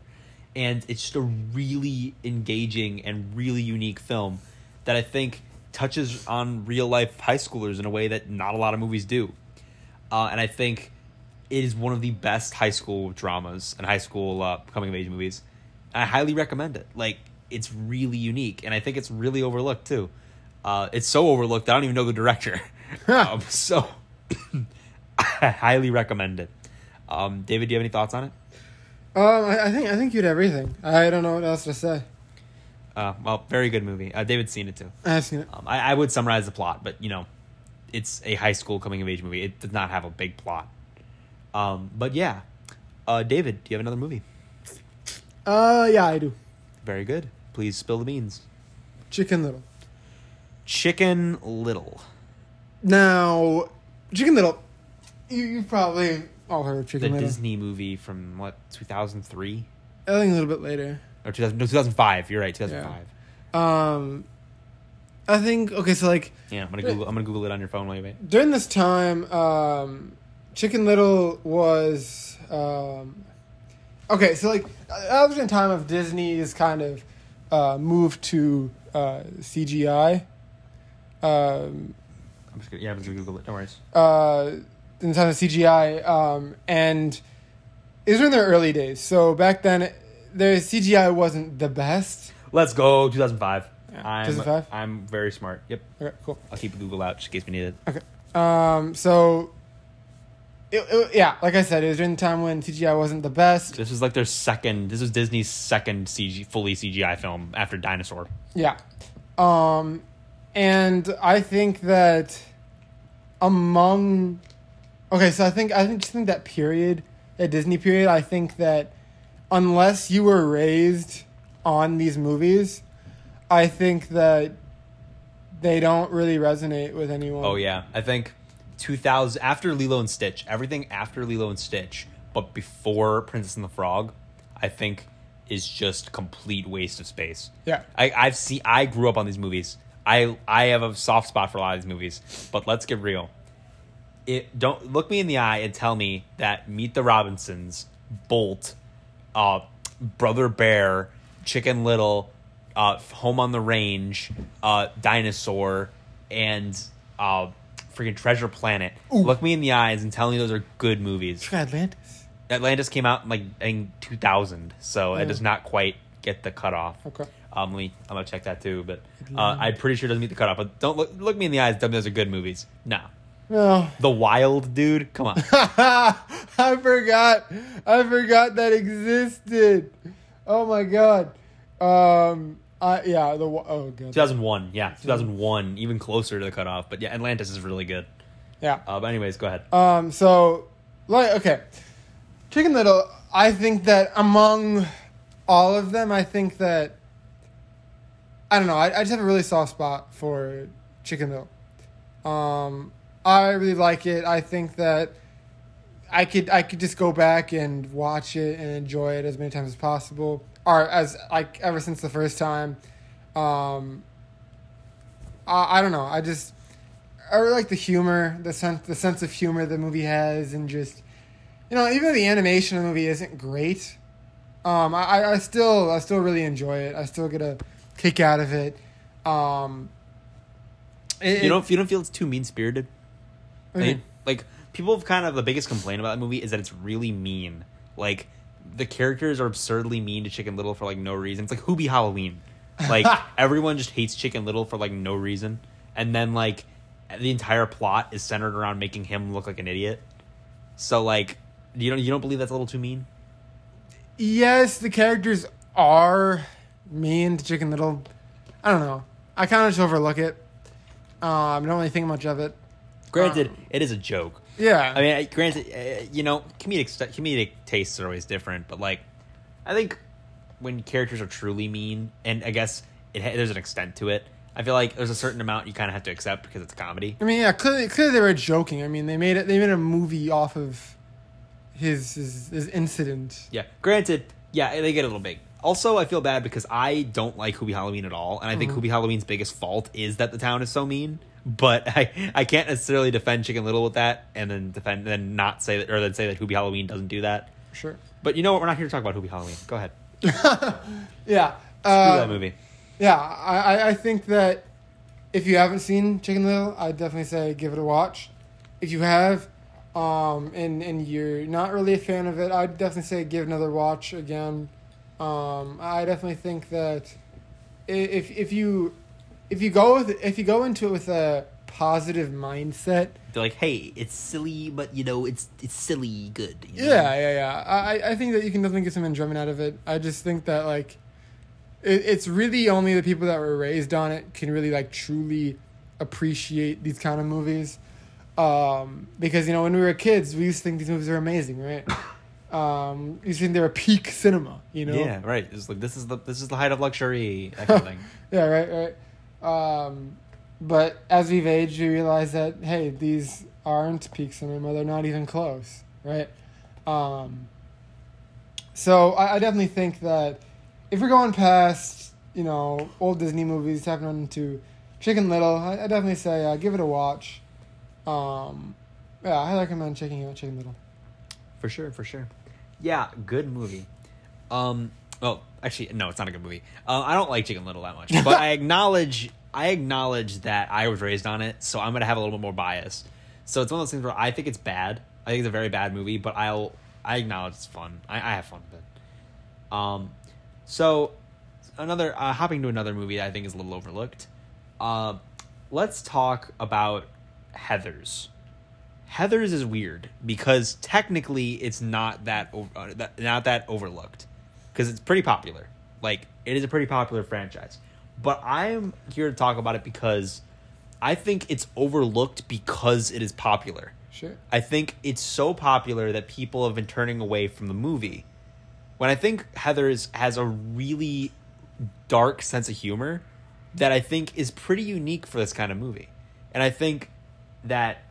And it's just a really engaging and really unique film that I think touches on real life high schoolers in a way that not a lot of movies do. Uh, and I think it is one of the best high school dramas and high school uh, coming of age movies. I highly recommend it. Like it's really unique, and I think it's really overlooked too. Uh, it's so overlooked I don't even know the director. um, so I highly recommend it. Um, David, do you have any thoughts on it? Um, I, I think I think you did everything. I don't know what else to say. Uh, well, very good movie. Uh, David's seen it too. I've seen it. Um, I, I would summarize the plot, but you know, it's a high school coming of age movie. It does not have a big plot. Um, but yeah, uh, David, do you have another movie? Uh, yeah, I do. Very good. Please spill the beans. Chicken Little. Chicken Little, Now, Chicken Little. You you probably all heard of the Chicken Little. Disney movie from what 2003 I think a little bit later. or 2000, no 2005. You're right, 2005. Um, I think okay. So like Yeah, I'm gonna Google. I'm gonna Google it on your phone while you wait. during this time, um, Chicken Little was um, okay. So like that was in time of Disney's kind of uh, move to uh, CGI. Um, I'm just gonna, yeah, I'm just gonna Google it. No worries. uh, in time of CGI, um, and it was in their early days. So back then, their CGI wasn't the best. Let's go 2005. Yeah, I'm 2005? I'm very smart. Yep. Okay, cool. I'll keep Google out just in case we need it. Okay. Um, so, it, it- yeah, like I said, it was during the time when CGI wasn't the best. This was like their second. This was Disney's second CG fully CGI film after Dinosaur. Yeah. Um, and I think that among, okay, so I think I think just think that period, that Disney period, I think that unless you were raised on these movies, I think that they don't really resonate with anyone. Oh yeah, I think 2000 after Lilo and Stitch, everything after Lilo and Stitch, but before Princess and the Frog, I think is just complete waste of space. Yeah. I, I've seen. I grew up on these movies. I I have a soft spot for a lot of these movies. But let's get real. It don't look me in the eye and tell me that Meet the Robinsons, Bolt, uh, Brother Bear, Chicken Little, uh, Home on the Range, uh, Dinosaur, and uh, freaking Treasure Planet. Look me in the eyes and tell me those are good movies. Atlantis. Atlantis came out in like in 2000, so Yeah. it does not quite get the cutoff. Okay. Um, let me, I'm gonna check that too, but uh, I'm pretty sure it doesn't meet the cutoff. But don't look, look me in the eyes. Tell me those are good movies. No, No. The Wild, dude. Come on. I forgot. I forgot that existed. Oh my god. Um. I yeah. The oh god. 2001. Yeah, 2001. Even closer to the cutoff. But yeah, Atlantis is really good. Yeah. Uh, but anyways, go ahead. Um. So, like, okay, Chicken Little. I think that among all of them, I think that I don't know. I, I just have a really soft spot for Chicken Little. Um. I really like it. I think that I could I could just go back and watch it and enjoy it as many times as possible, or as like ever since the first time. Um. I, I don't know. I just I really like the humor, the sense, the sense of humor the movie has, and just you know, even though the animation of the movie isn't great, um, I, I- I still, I still really enjoy it. I still get a kick out of it. Um, it- You don't you don't feel it's too mean spirited? You? Like people have kind of the biggest complaint about the movie is that it's really mean. Like the characters are absurdly mean to Chicken Little for like no reason. It's like Hubie Halloween. Like everyone just hates Chicken Little for like no reason, and then like the entire plot is centered around making him look like an idiot. So like you don't you don't believe that's a little too mean? yes, the characters are mean to Chicken Little. I don't know. I kind of just overlook it. Um, don't really think much of it. Granted, Um, it is a joke. Yeah, I mean, granted, uh, you know, comedic comedic tastes are always different, but like, I think when characters are truly mean, and I guess it there's an extent to it. I feel like there's a certain amount you kind of have to accept because it's a comedy. I mean, yeah, clearly, clearly they were joking. I mean, they made it. They made a movie off of his his, his incident. Yeah. Granted, yeah, they get a little big. Also, I feel bad because I don't like Hubie Halloween at all, and I think Hubie Halloween's biggest fault is that the town is so mean. But I, I can't necessarily defend Chicken Little with that, and then defend, then not say that, or then say that Hubie Halloween doesn't do that. Sure. But you know what? We're not here to talk about Hubie Halloween. Go ahead. Yeah. Uh, that movie. Yeah, I, I- I think that if you haven't seen Chicken Little, I'd definitely say give it a watch. If you have, um, and and you're not really a fan of it, I'd definitely say give another watch again. Um, I definitely think that if if you if you go with if you go into it with a positive mindset, They're like, hey, it's silly, but you know, it's it's silly good. you know? Yeah, yeah, yeah. I, I think that you can definitely get some enjoyment out of it. I just think that like, it, it's really only the people that were raised on it can really like truly appreciate these kind of movies. Um, because you know when we were kids, we used to think these movies were amazing, right? Um, you used to think they were peak cinema, you know? Yeah, right. It's like this is the this is the height of luxury, that kind of thing. Yeah, right, right. Um, but as we've aged, we realize that hey, these aren't peak cinema; they're not even close, right? Um, so I, I definitely think that if we're going past, you know, old Disney movies, tapping into Chicken Little, I, I definitely say uh, give it a watch. Um, yeah, I recommend checking out Chicken Little. For sure, for sure. Yeah, good movie. Um, well, actually, no, it's not a good movie. Uh, I don't like Chicken Little that much, but I acknowledge, I acknowledge that I was raised on it, so I'm gonna have a little bit more bias. So it's one of those things where I think it's bad. I think it's a very bad movie, but I'll, I acknowledge it's fun. I, I have fun with it. Um, so another uh, hopping to another movie that I think is a little overlooked. Uh, let's talk about Heather's. Heather's is weird because technically it's not that uh, that- not that overlooked because it's pretty popular. Like it is a pretty popular franchise. But I'm here to talk about it because I think it's overlooked because it is popular. Sure. I think it's so popular that people have been turning away from the movie. When I think Heather's has a really dark sense of humor that I think is pretty unique for this kind of movie. And I think that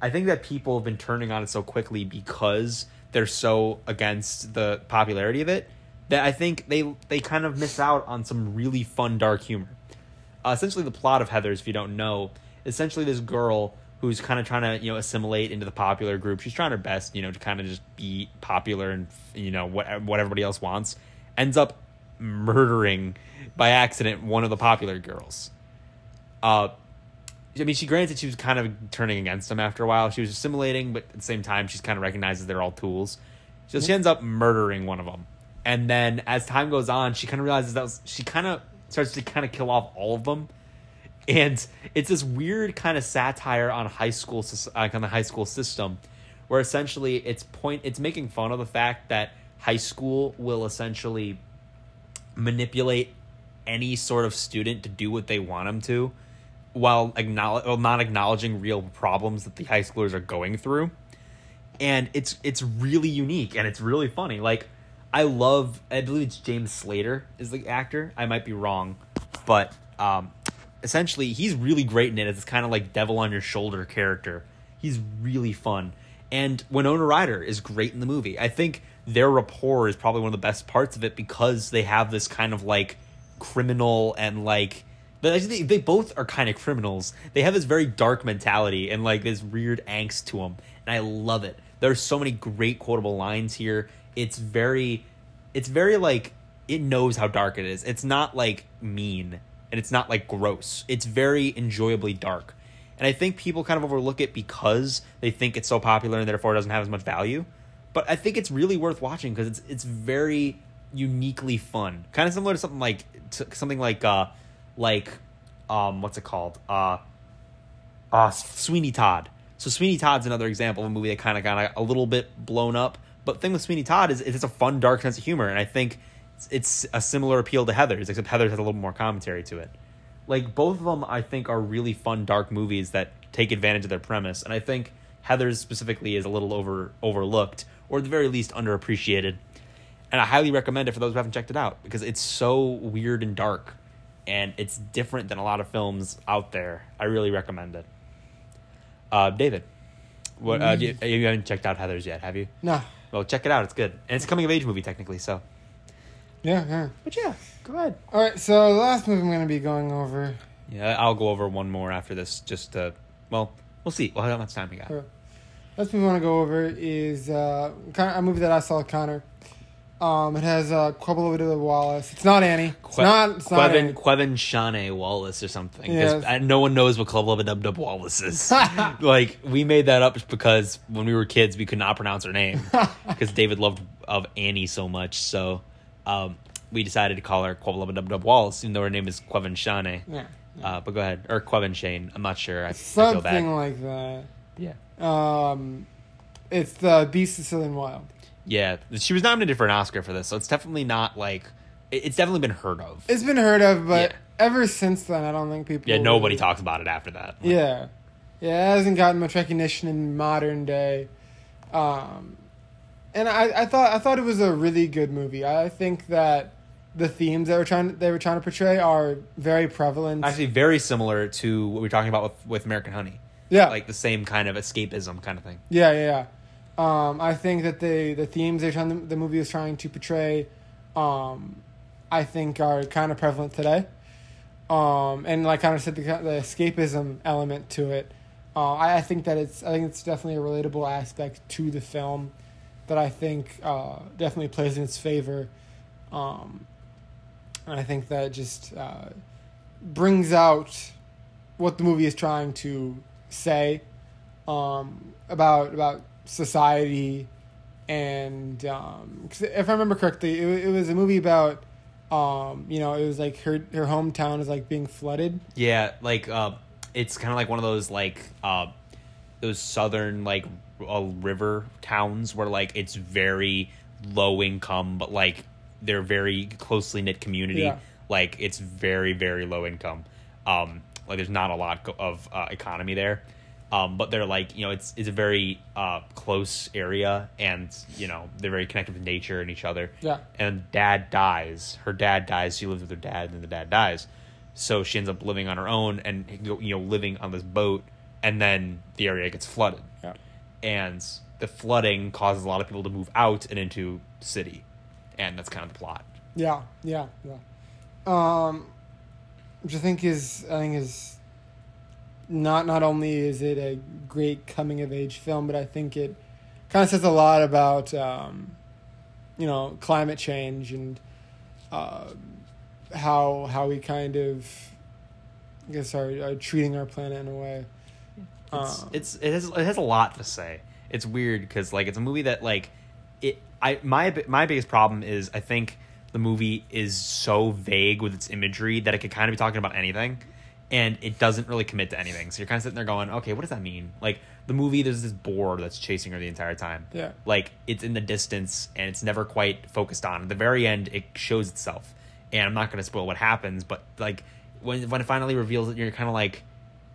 I think that people have been turning on it so quickly because they're so against the popularity of it that I think they they kind of miss out on some really fun dark humor. Uh, essentially, the plot of Heather's, if you don't know, essentially this girl who's kind of trying to you know assimilate into the popular group. She's trying her best, you know, to kind of just be popular and you know what what everybody else wants. Ends up murdering by accident one of the popular girls. Uh, I mean, she granted she was kind of turning against him after a while. She was assimilating, but at the same time, she's kind of recognizes they're all tools. So she ends up murdering one of them. And then as time goes on, she kind of realizes that was, she kind of starts to kind of kill off all of them. And it's this weird kind of satire on high school, like on the high school system, where essentially it's point it's making fun of the fact that high school will essentially manipulate any sort of student to do what they want them to, while acknowledge not acknowledging real problems that the high schoolers are going through and it's it's really unique and it's really funny. Like I love I believe it's James Slater is the actor. I might be wrong, but um essentially he's really great in it this kind of like devil on your shoulder character. He's really fun. And Winona Ryder is great in the movie. I think their rapport is probably one of the best parts of it because they have this kind of like criminal and like but they, they both are kind of criminals. They have this very dark mentality and like this weird angst to them, and I love it. There's so many great quotable lines here. It's very, it's very like it knows how dark it is. It's not like mean and it's not like gross. It's very enjoyably dark, and I think people kind of overlook it because they think it's so popular and therefore it doesn't have as much value. But I think it's really worth watching because it's it's very uniquely fun, kind of similar to something like to something like uh like um what's it called uh uh Sweeney Todd. So Sweeney Todd's another example of a movie that kind of got a, little bit blown up. But thing with Sweeney Todd is it's a fun, dark sense of humor, and I think it's, it's a similar appeal to Heather's, except Heather's has a little more commentary to it. Like both of them, I think are really fun, dark movies that take advantage of their premise, and I think Heather's specifically is a little over overlooked, or at the very least underappreciated. And I highly recommend it for those who haven't checked it out because it's so weird and dark, and it's different than a lot of films out there. I really recommend it. Uh, David, what uh, you, you haven't checked out Heather's yet, have you? No. Well, check it out. It's good, and it's a coming of age movie technically. So, Yeah, yeah. but yeah, go ahead. All right, so the last movie I'm going to be going over. Yeah, I'll go over one more after this. Just to, well, we'll see. Well, how much time we got? Last movie I want to go over is uh, kind of a movie that I saw Connor. Um, it has a uh, Quabba Wallace. It's not Annie. It's Que- not. It's not Quevin Annie. Quevin Shane Wallace or something. Yes. I- no one knows what Lubba Dub Dub Wallace is. like we made that up because when we were kids we could not pronounce her name because David loved of Annie so much. So um, we decided to call her Lubba Dub Dub Wallace, even though her name is Quevin Shane. Yeah. Uh, but go ahead, or Quevin Shane. I'm not sure. I, I Something bad. like that. Yeah, Um, it's the Beast of Southern Wild. Yeah. She was nominated for an Oscar for this, so it's definitely not like it's definitely been heard of. It's been heard of, but Yeah. ever since then, I don't think people. Yeah, nobody really- talks about it after that. Like, Yeah, yeah, it hasn't gotten much recognition in modern day. Um, and I, I thought I thought it was a really good movie. I think that the themes that were trying they were trying to portray are very prevalent. Actually, very similar to what we are talking about with, with American Honey. yeah, Like the same kind of escapism kind of thing. yeah, yeah, yeah. Um, I think that the the themes they're trying the movie is trying to portray, um, I think are kind of prevalent today. Um, and like kind of said, the, the escapism element to it. Uh, I, I think that it's I think it's definitely a relatable aspect to the film that I think uh, definitely plays in its favor. Um, and I think that just uh, brings out what the movie is trying to say um, about about society and um 'cause if I remember correctly, it, it was a movie about um, you know it was like her her hometown is like being flooded. Yeah, like uh, it's kind of like one of those like uh, those southern like uh, river towns where like it's very low income, but like they're very closely knit community. Yeah. Like it's very very low income. Um, like there's not a lot of uh, economy there. Um, but they're like you know it's it's a very uh, close area and you know they're very connected with nature and each other Yeah. and dad dies. Her dad dies. She lives with her dad, and then the dad dies. So she ends up living on her own and you know living on this boat, and then the area gets flooded, Yeah. and the flooding causes a lot of people to move out and into city, and that's kind of the plot. Yeah, yeah, yeah. Um, which I think is I think is not not only is it a great coming of age film, but I think it kind of says a lot about um, you know climate change and uh, how how we kind of I guess are, are treating our planet in a way. It's, Um, it's it has it has a lot to say. It's weird because like it's a movie that like it. I my my biggest problem is I think the movie is so vague with its imagery that it could kind of be talking about anything, and it doesn't really commit to anything. So you're kind of sitting there going, okay, what does that mean? Like the movie, there's this boar that's chasing her the entire time. Yeah. Like it's in the distance and it's never quite focused on. At the very end, it shows itself, and I'm not going to spoil what happens, but like when when it finally reveals it, you're kind of like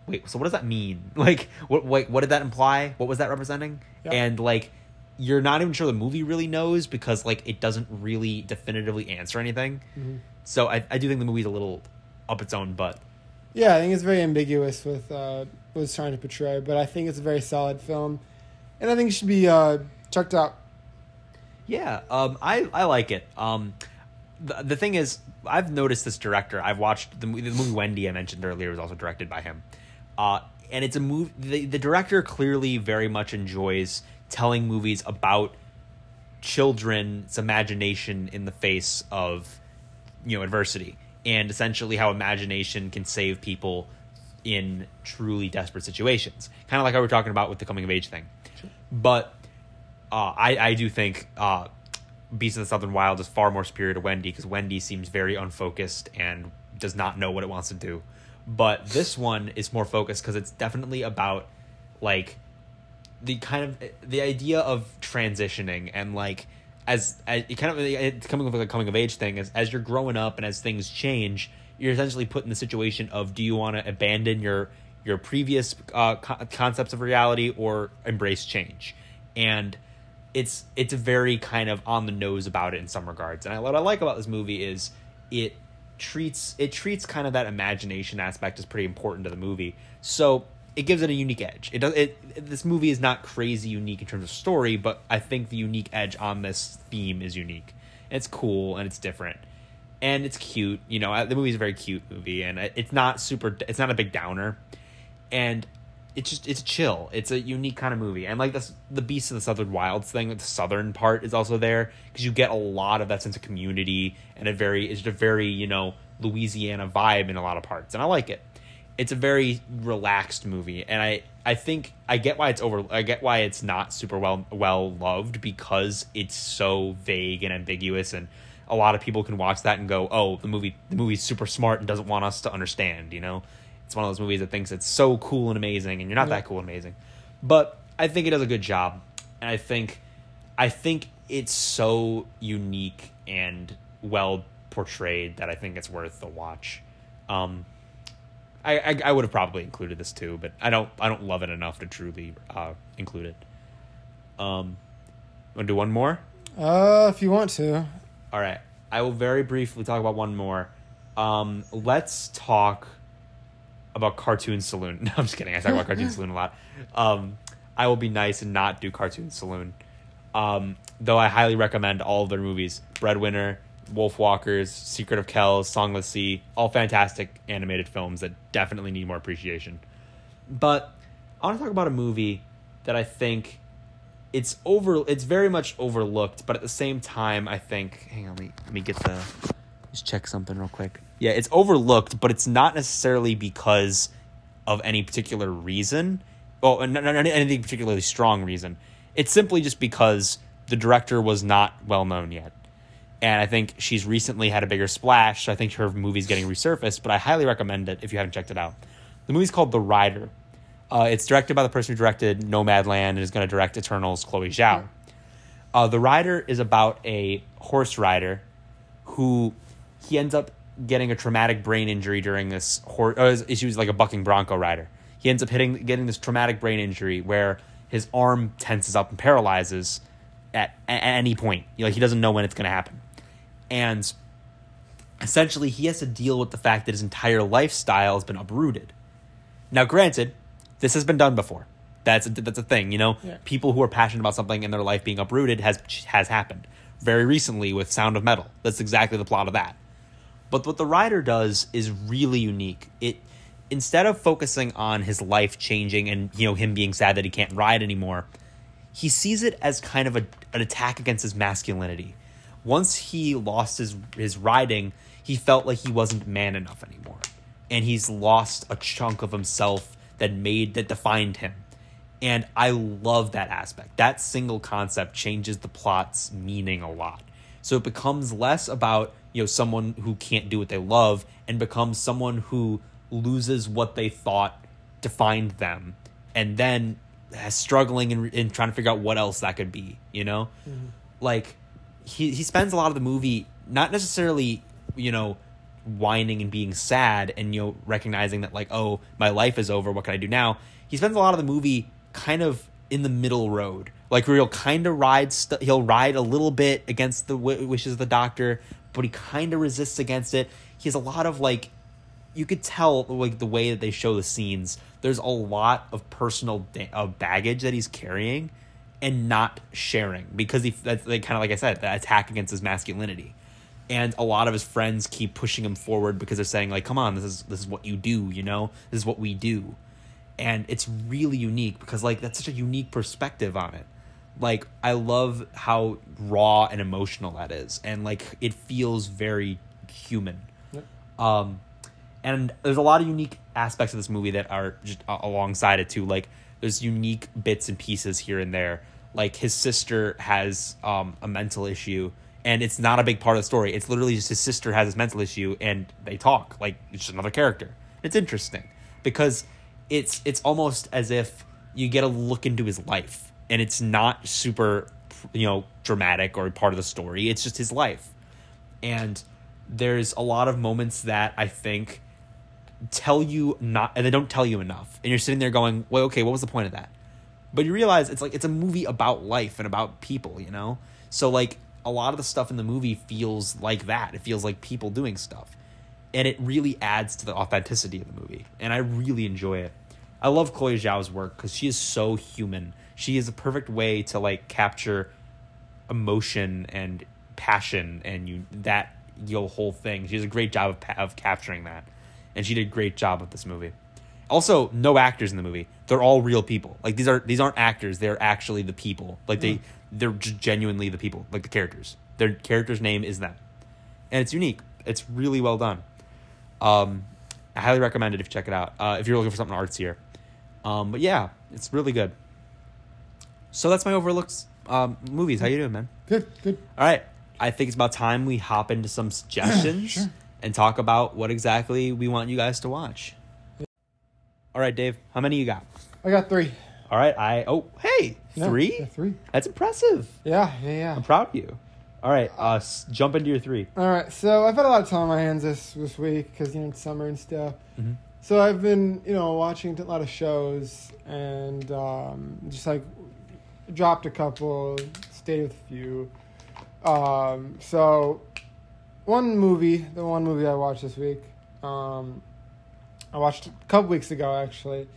wait, so what does that mean? Like, what, what, what did that imply? What was that representing? Yeah. And like, you're not even sure the movie really knows because like it doesn't really definitively answer anything. Mm-hmm. So I, I do think the movie's a little up its own butt. Yeah, I think it's very ambiguous with uh, what it's trying to portray, but I think it's a very solid film, and I think it should be uh, checked out. Yeah, um, I I like it. Um, the, the thing is, I've noticed this director. I've watched the, movie- the movie Wendy I mentioned earlier was also directed by him, uh, and it's a movie. The, the director clearly very much enjoys telling movies about children's imagination in the face of you know adversity, and essentially how imagination can save people in truly desperate situations. Kind of like I were talking about with the coming of age thing, but uh, I I do think uh, Beast of the Southern Wild is far more superior to Wendy because Wendy seems very unfocused and does not know what it wants to do. But this one is more focused because it's definitely about like the kind of the idea of transitioning and like as, as it kind of it's coming with like a coming of age thing as as you're growing up and as things change you're essentially put in the situation of do you want to abandon your your previous uh, co- concepts of reality or embrace change? And it's it's very kind of on the nose about it in some regards. And I, what i like about this movie is it treats it treats kind of that imagination aspect as pretty important to the movie. So it gives it a unique edge. It does it this movie is not crazy unique in terms of story but i think the unique edge on this theme is unique. And it's cool and it's different. And it's cute you know the movie's a very cute movie and it's not super it's not a big downer. And it's just it's chill. It's a unique kind of movie, and like this, the Beast of the Southern Wilds thing, the southern part is also there because you get a lot of that sense of community and a very it's just a very you know Louisiana vibe in a lot of parts, and I like it. It's a very relaxed movie, and I I think I get why it's over. I get why it's not super well well loved because it's so vague and ambiguous, and a lot of people can watch that and go, oh, the movie the movie's super smart and doesn't want us to understand, you know it's one of those movies that thinks it's so cool and amazing and you're not Yeah. that cool and amazing but i think it does a good job and i think i think it's so unique and well portrayed that i think it's worth the watch um I, I, I would have probably included this too, but I don't I don't love it enough to truly uh, include it. Um, want to do one more? Uh, if you want to. All right. I will very briefly talk about one more. Um, let's talk about Cartoon Saloon. No, I'm just kidding. I talk about Cartoon Saloon a lot. Um, I will be nice and not do Cartoon Saloon. Um, though I highly recommend all of their movies Breadwinner, Wolfwalkers, Secret of Kells, Song of the Sea, all fantastic animated films that definitely need more appreciation. But I want to talk about a movie that I think it's over it's very much overlooked but at the same time i think hang on let me, let me get the just check something real quick. Yeah it's overlooked but it's not necessarily because of any particular reason. Oh and not, not anything particularly strong reason. It's simply just because the director was not well known yet and i think she's recently had a bigger splash so i think her movie's getting resurfaced but i highly recommend it if you haven't checked it out the movie's called the rider uh, it's directed by the person who directed Nomadland and is going to direct Eternals, Chloe Zhao. Uh, the rider is about a horse rider who he ends up getting a traumatic brain injury during this horse. Uh, she was like a bucking bronco rider. He ends up hitting, getting this traumatic brain injury where his arm tenses up and paralyzes at, at any point. You know, he doesn't know when it's going to happen, and essentially he has to deal with the fact that his entire lifestyle has been uprooted. Now, granted, this has been done before. That's a, that's a thing, you know. Yeah. People who are passionate about something in their life being uprooted has has happened very recently with Sound of Metal. That's exactly the plot of that. But what the rider does is really unique. It instead of focusing on his life changing and you know him being sad that he can't ride anymore, he sees it as kind of a, an attack against his masculinity. Once he lost his his riding, he felt like he wasn't man enough anymore. And he's lost a chunk of himself that made that defined him. And i love that aspect. That single concept changes the plot's meaning a lot. So it becomes less about you know someone who can't do what they love and becomes someone who loses what they thought defined them and then has struggling and, and trying to figure out what else that could be you know? Mm-hmm. Like he he spends a lot of the movie not necessarily you know whining and being sad and you know recognizing that like oh my life is over what can i do now? He spends a lot of the movie kind of in the middle road like where he'll kind of ride st- he'll ride a little bit against the w- wishes of the doctor but he kind of resists against it. He has a lot of like you could tell like the way that they show the scenes. There's a lot of personal da- of baggage that he's carrying and not sharing because he that's like kind of like I said that attack against his masculinity. And a lot of his friends keep pushing him forward because they're saying like come on this is this is what you do you know? This is what we do. And it's really unique because like that's such a unique perspective on it. Like i love how raw and emotional that is. And like it feels very human. Um and there's a lot of unique aspects of this movie that are just alongside it too. Like there's unique bits and pieces here and there like his sister has um, a mental issue and it's not a big part of the story. It's literally just his sister has this mental issue and they talk. Like it's just another character. It's interesting because it's it's almost as if you get a look into his life and it's not super you know dramatic or part of the story. It's just his life. And there's a lot of moments that i think tell you not and they don't tell you enough. And you're sitting there going well okay what was the point of that but you realize it's like it's a movie about life and about people you know? So like a lot of the stuff in the movie feels like that. It feels like people doing stuff. And it really adds to the authenticity of the movie. And i really enjoy it. I love chloe zhao's work because she is so human. She is a perfect way to like capture emotion and passion and you that your whole thing. She does a great job of, of capturing that. And she did a great job with this movie also no actors in the movie. They're all real people. Like these are these aren't actors. They're actually the people. Like they they're just genuinely the people. Like the characters. Their character's name is them. And it's unique. It's really well done. Um i highly recommend it if you check it out. Uh, if you're looking for something artsier. Um but yeah it's really good. So that's my overlooks um movies. How you doing man? Good, good. all right. I think it's about time we hop into some suggestions Sure. and talk about what exactly we want you guys to watch. All right, Dave. How many you got? I got three. All right. I oh hey Yeah, three. three. That's impressive. Yeah, yeah, yeah. I'm proud of you. All right. Uh, s- jump into your three. All right, so I've had a lot of time on my hands this this week because you know it's summer and stuff. Mhm. So I've been you know watching a lot of shows and um, just like dropped a couple, stayed with a few. Um, so one movie, the one movie I watched this week, um, I watched it a couple weeks ago actually.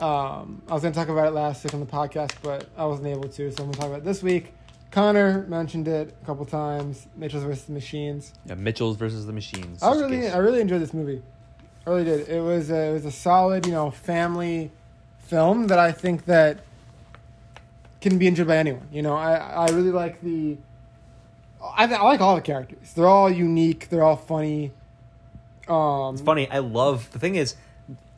Um, I was gonna talk about it last week on the podcast, but I wasn't able to, so I'm gonna talk about it this week. Connor mentioned it a couple times. Mitchell's versus the Machines. Yeah, Mitchell's versus the Machines. I really. I really enjoyed this movie. I really did. It was a, it was a solid, you know, family film that I think that can be enjoyed by anyone. You know, I I really like the. I, I like all the characters. They're all unique. They're all funny. Um, It's funny. I love the thing is,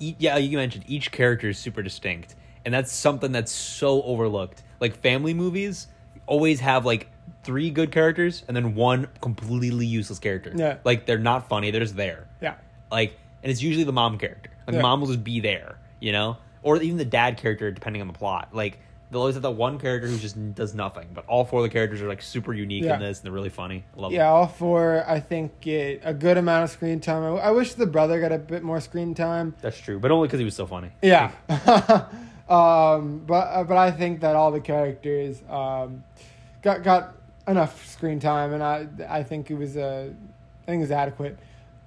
e- yeah, you mentioned each character is super distinct, and that's something that's so overlooked. Like family movies always have like three good characters and then one completely useless character. Yeah. like they're not funny. They're just there. Yeah. Like, and it's usually the mom character. Like, Yeah. mom will just be there, you know, or even the dad character, depending on the plot. Like, they'll always have that one character who just does nothing, but all four of the characters are like super unique Yeah. in this, and they're really funny. I love Yeah, all four. I think get a good amount of screen time. I, I wish the brother got a bit more screen time. That's true, but only because he was so funny. Yeah. um, but uh, but I think that all the characters um, got got enough screen time, and I I think it was uh, I think it was adequate.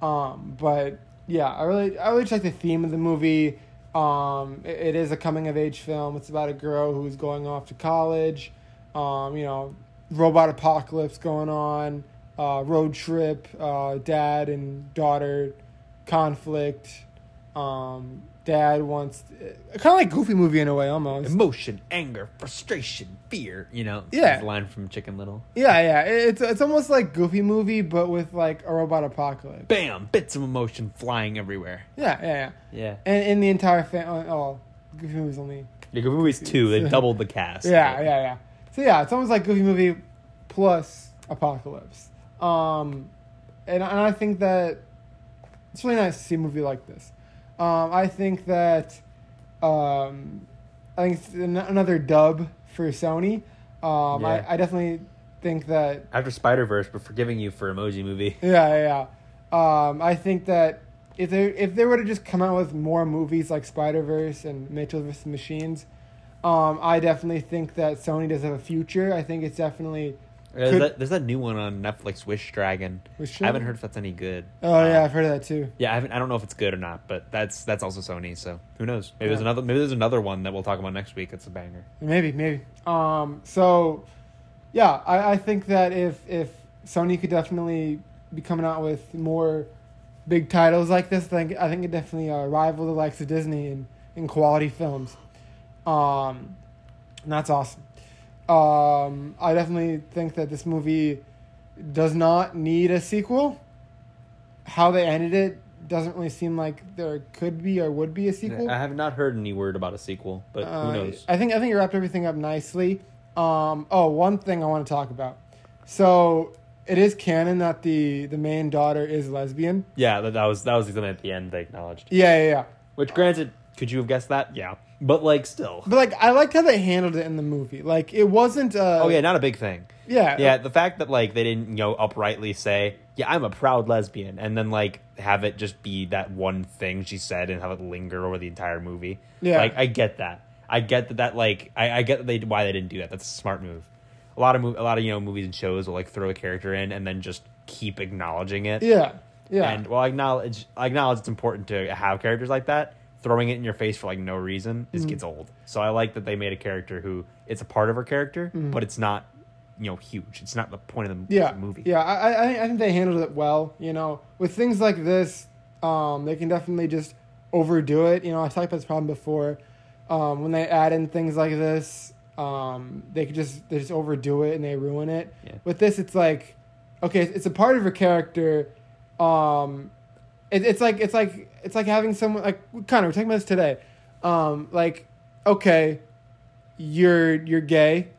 Um, but yeah, I really I really just like the theme of the movie. Um, it, it is a coming of age film. It's about a girl who's going off to college. Um, you know, robot apocalypse going on. Uh, road trip. Uh, dad and daughter conflict. Um, dad wants kind of like Goofy movie in a way almost. Emotion, anger, frustration, fear. You know, Yeah. line from Chicken Little. Yeah, yeah. It's it's almost like Goofy movie, but with like a robot apocalypse. Bam! Bits of emotion flying everywhere. Yeah, yeah, yeah. Yeah. And in the entire fan, oh, Goofy movie's only. The Goofy Movie's two. They doubled the cast. Yeah, yeah, yeah. So yeah, it's almost like Goofy movie plus apocalypse. Um, and and I think that it's really nice to see a movie like this. Um, I think that um, I think it's an- another dub for Sony. Um, Yeah. I, I definitely think that After Spider Verse, but forgiving you for Emoji Movie. Yeah, yeah. yeah. Um, I think that if they if they were to just come out with more movies like Spider Verse and Mitchell vs. Machines, um, I definitely think that Sony does have a future. I think it's definitely. There's, Could- that, there's that new one on Netflix, Wish Dragon. Wish I haven't Dragon? heard if that's any good. Oh Uh, yeah, I've heard of that too. Yeah, I haven't. I don't know if it's good or not, but that's that's also Sony. So who knows? Maybe there's Yeah. another. Maybe there's another one that we'll talk about next week. It's a banger. Maybe, maybe. Um, so, yeah, I, I think that if if Sony could definitely be coming out with more big titles like this, I think I think it definitely uh, rival the likes of Disney in, in quality films. Um, and that's awesome. Um, I definitely think that this movie does not need a sequel. How they ended it doesn't really seem like there could be or would be a sequel. I have not heard any word about a sequel, but Uh, who knows? I think I think you wrapped everything up nicely. Um, oh, one thing I want to talk about. So it is canon that the the main daughter is lesbian. Yeah, that, that was that was something at the end they acknowledged. Yeah, yeah, yeah. Which, granted, could you have guessed that? Yeah, but like still. But like, I liked how they handled it in the movie. Like, it wasn't. Uh, Oh yeah, not a big thing. yeah, Yeah, the fact that like they didn't you know uprightly say, "Yeah, I'm a proud lesbian," and then like have it just be that one thing she said and have it linger over the entire movie. Yeah. like I get that. I get that. That like I, I get that they why they didn't do that. That's a smart move. A lot of mov- a lot of you know movies and shows will like throw a character in and then just keep acknowledging it. yeah, yeah. And well, I acknowledge I acknowledge it's important to have characters like that. Throwing it in your face for like no reason is Mm-hmm. gets old. So I like that they made a character who it's a part of her character, Mm-hmm. but it's not you know huge. It's not the point of the, yeah, movie. Yeah, I, I, I think they handled it well. You know, with things like this, um, they can definitely just overdo it. You know, I talked about this problem before. Um, when they add in things like this, um, they could just they just overdo it and they ruin it. Yeah. With this, it's like, okay, it's a part of her character. Um, it, it's like it's like it's like having someone like kind of we're talking about this today. Um, like, okay, you're you're gay.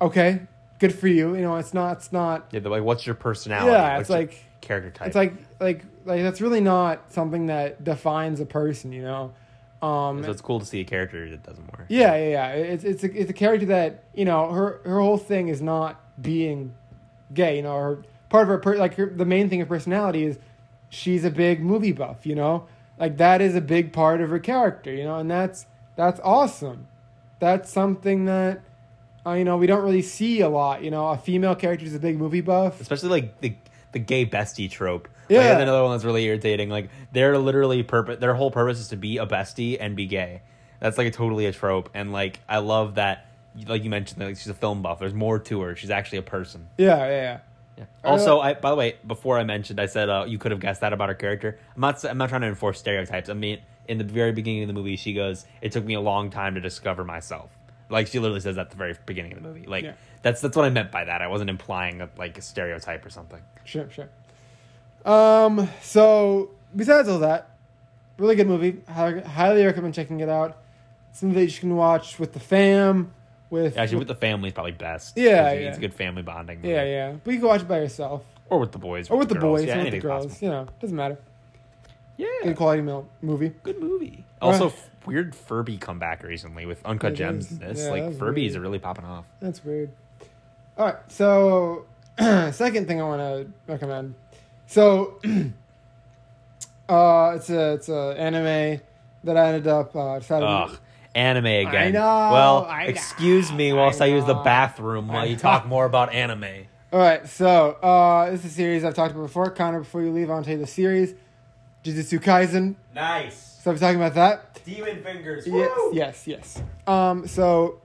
Okay, good for you. You know, it's not it's not Yeah, like, what's your personality? yeah, What's it's like character type. it's like like like that's really not something that defines a person, you know. Um, so it's cool to see a character that doesn't work. yeah, yeah, yeah. It's it's a, it's a character that you know her her whole thing is not being gay. You know, her part of her per, like her, the main thing of personality is she's a big movie buff. You know, like that is a big part of her character. You know, and that's that's awesome. That's something that uh, you know we don't really see a lot. You know, a female character is a big movie buff. Especially like the the gay bestie trope. Yeah. Like, that's another one that's really irritating. Like they're literally purpose. Their whole purpose is to be a bestie and be gay. That's like a totally a trope. And like I love that. Like you mentioned, like she's a film buff. There's more to her. She's actually a person. Yeah, yeah, yeah. Yeah. Uh, Also, I by the way, before I mentioned, I said uh, you could have guessed that about her character. I'm not. I'm not trying to enforce stereotypes. I mean, in the very beginning of the movie, she goes, "It took me a long time to discover myself." Like she literally says that at the very beginning of the movie. Like Yeah. that's that's what I meant by that. I wasn't implying a, like a stereotype or something. Sure, sure. Um, so besides all that, really good movie. Highly, highly recommend checking it out. Something that you can watch with the fam. With Actually, with the family is probably best. Yeah, yeah. it's a good family bonding. Movie. yeah, yeah. But you can watch it by yourself Or with the boys. or with the girls. boys Yeah, or with the girls. possible. You know, doesn't matter. Yeah, Good quality mil- movie. good movie. Also, Right. weird Furby comeback recently with Uncut It Gems. is. This Yeah, like Furbies weird. are really popping off. That's weird. All right, so second thing I want to recommend. So, uh, it's a it's a anime that I ended up uh. Ugh, anime again. know, well, I know, excuse me whilst I, I use the bathroom while you talk more about anime. All right, so uh, this is a series I've talked about before. Connor, before you leave, I want to tell you the series, Jujutsu Kaisen. Nice. So I'm talking about that. Demon fingers. Yes, yes, yes. Um, so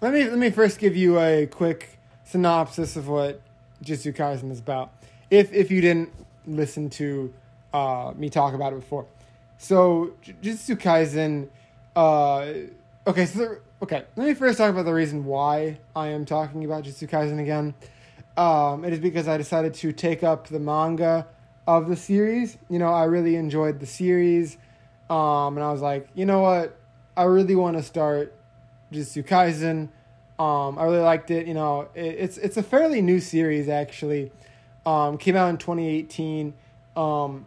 let me let me first give you a quick synopsis of what Jujutsu Kaisen is about. If if you didn't listen to uh, me talk about it before, So J- Jujutsu Kaisen. Uh, okay, so the, okay. Let me first talk about the reason why I am talking about Jujutsu Kaisen again. Um, it is because I decided to take up the manga of the series. You know, I really enjoyed the series, um, and I was like, you know what, I really want to start Jujutsu Kaisen. Um, I really liked it. You know, it, it's it's a fairly new series actually. Um, came out in 2018, um,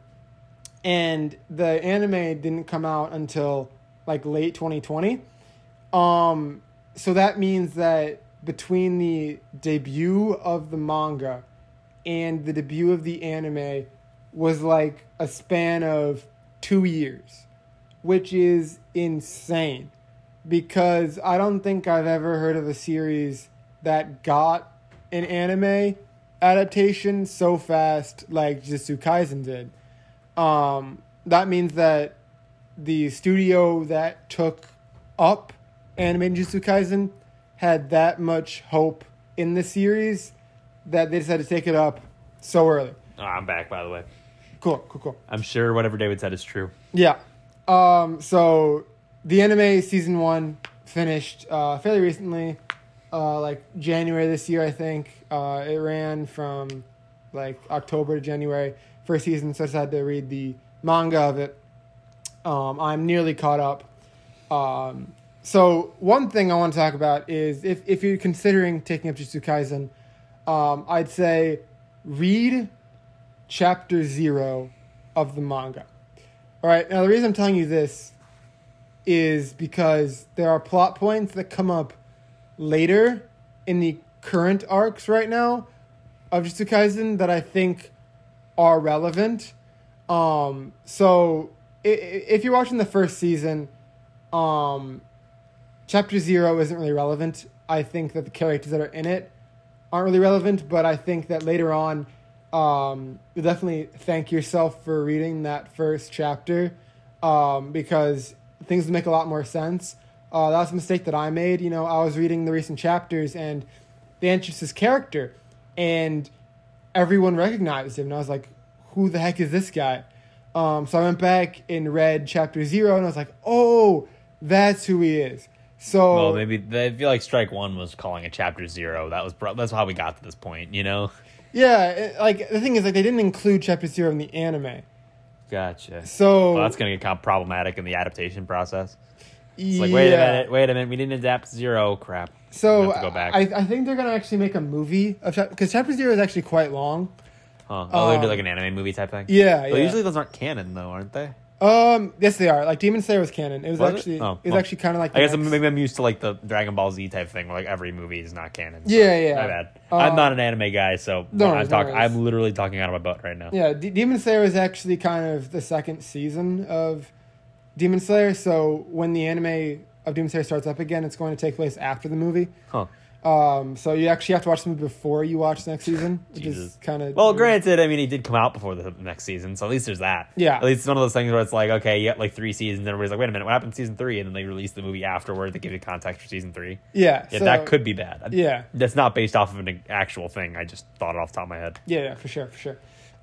and the anime didn't come out until like late 2020. Um, so that means that between the debut of the manga and the debut of the anime was like a span of two years, which is insane because I don't think I've ever heard of a series that got an anime adaptation so fast like Jujutsu Kaisen did. Um, that means that the studio that took up anime Jujutsu Kaisen had that much hope in the series that they decided to take it up so early. Oh, I'm back, by the way. Cool, cool, cool. I'm sure whatever David said is true. Yeah. Um, so the anime season one finished uh, fairly recently, uh, like January this year, I think. Uh, it ran from like October to January, first season, so I decided to read the manga of it. Um, I'm nearly caught up. Um, so one thing I want to talk about is if, if you're considering taking up Jujutsu Kaisen, um, I'd say read chapter zero of the manga. All right. Now the reason I'm telling you this is because there are plot points that come up later in the current arcs right now of Jujutsu Kaisen that I think are relevant. Um, so if you're watching the first season, um, chapter zero isn't really relevant. I think that the characters that are in it aren't really relevant, but I think that later on, um, you'll definitely thank yourself for reading that first chapter um, because things make a lot more sense. Uh, that was a mistake that I made. You know, I was reading the recent chapters and they introduced this character, and everyone recognized him, and I was like, "Who the heck is this guy?" Um, so I went back and read chapter zero, and I was like, "Oh, that's who he is." So Well, maybe I feel like Strike One was calling it Chapter Zero. That was that's how we got to this point. You know. yeah, it, like the thing is, like they didn't include chapter zero in the anime, Gotcha. so Well, that's gonna get kind of problematic in the adaptation process. It's yeah. like, wait a minute, wait a minute, we didn't adapt Zero. Crap. So go back. I, I think they're gonna actually make a movie of because chapter zero is actually quite long. Huh. Oh, they do Um, like an anime movie type thing. Yeah, Well, yeah. usually those aren't canon though, aren't they? Um, yes, they are. Like Demon Slayer was canon. It was, Was it? actually Oh, it was well, actually kind of like. I the guess I'm, next- maybe I'm used to like the Dragon Ball Z type thing, where like every movie is not canon. so Yeah, yeah. My bad. I'm not an anime guy, so no I'm worries, no talking. worries. I'm literally talking out of my butt right now. Yeah, D- Demon Slayer is actually kind of the second season of Demon Slayer. So when the anime of Demon Slayer starts up again, it's going to take place after the movie. Huh. Um, so you actually have to watch the movie before you watch the next season, which Jesus. is kind of Well, granted, I mean, he did come out before the next season, so at least there's that. Yeah. At least it's one of those things where it's like, okay, you got like three seasons, and everybody's like, wait a minute, what happened to season three? And then they release the movie afterward to give you context for season three. Yeah, Yeah, so- that could be bad. Yeah. That's not based off of an actual thing. I just thought it off the top of my head. Yeah, yeah, for sure, for sure.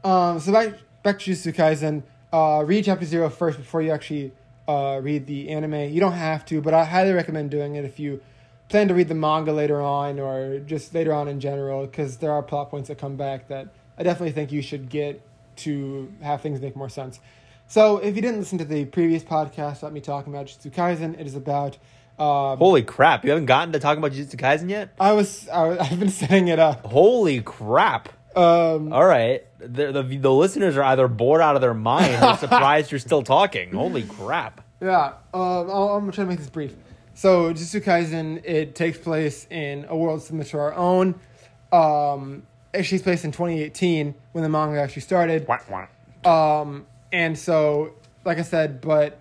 Um, so back back to Jujutsu Kaisen. Uh, read chapter zero first before you actually uh, read the anime. You don't have to, but I highly recommend doing it if you plan to read the manga later on or just later on in general, because there are plot points that come back that I definitely think you should get to have things make more sense. So if you didn't listen to the previous podcast about me talking about Jujutsu Kaisen, it is about. Uh, Holy crap! You haven't gotten to talking about Jujutsu Kaisen yet? I was I, I've been setting it up. Holy crap! Um, All right, the, the the listeners are either bored out of their mind or surprised you're still talking. Holy crap! Yeah, um, I'll, I'm gonna try to make this brief. So, Jujutsu Kaisen, it takes place in a world similar to our own. Um, it takes place in 2018 when the manga actually started. Wah, wah. Um, and so, like I said, but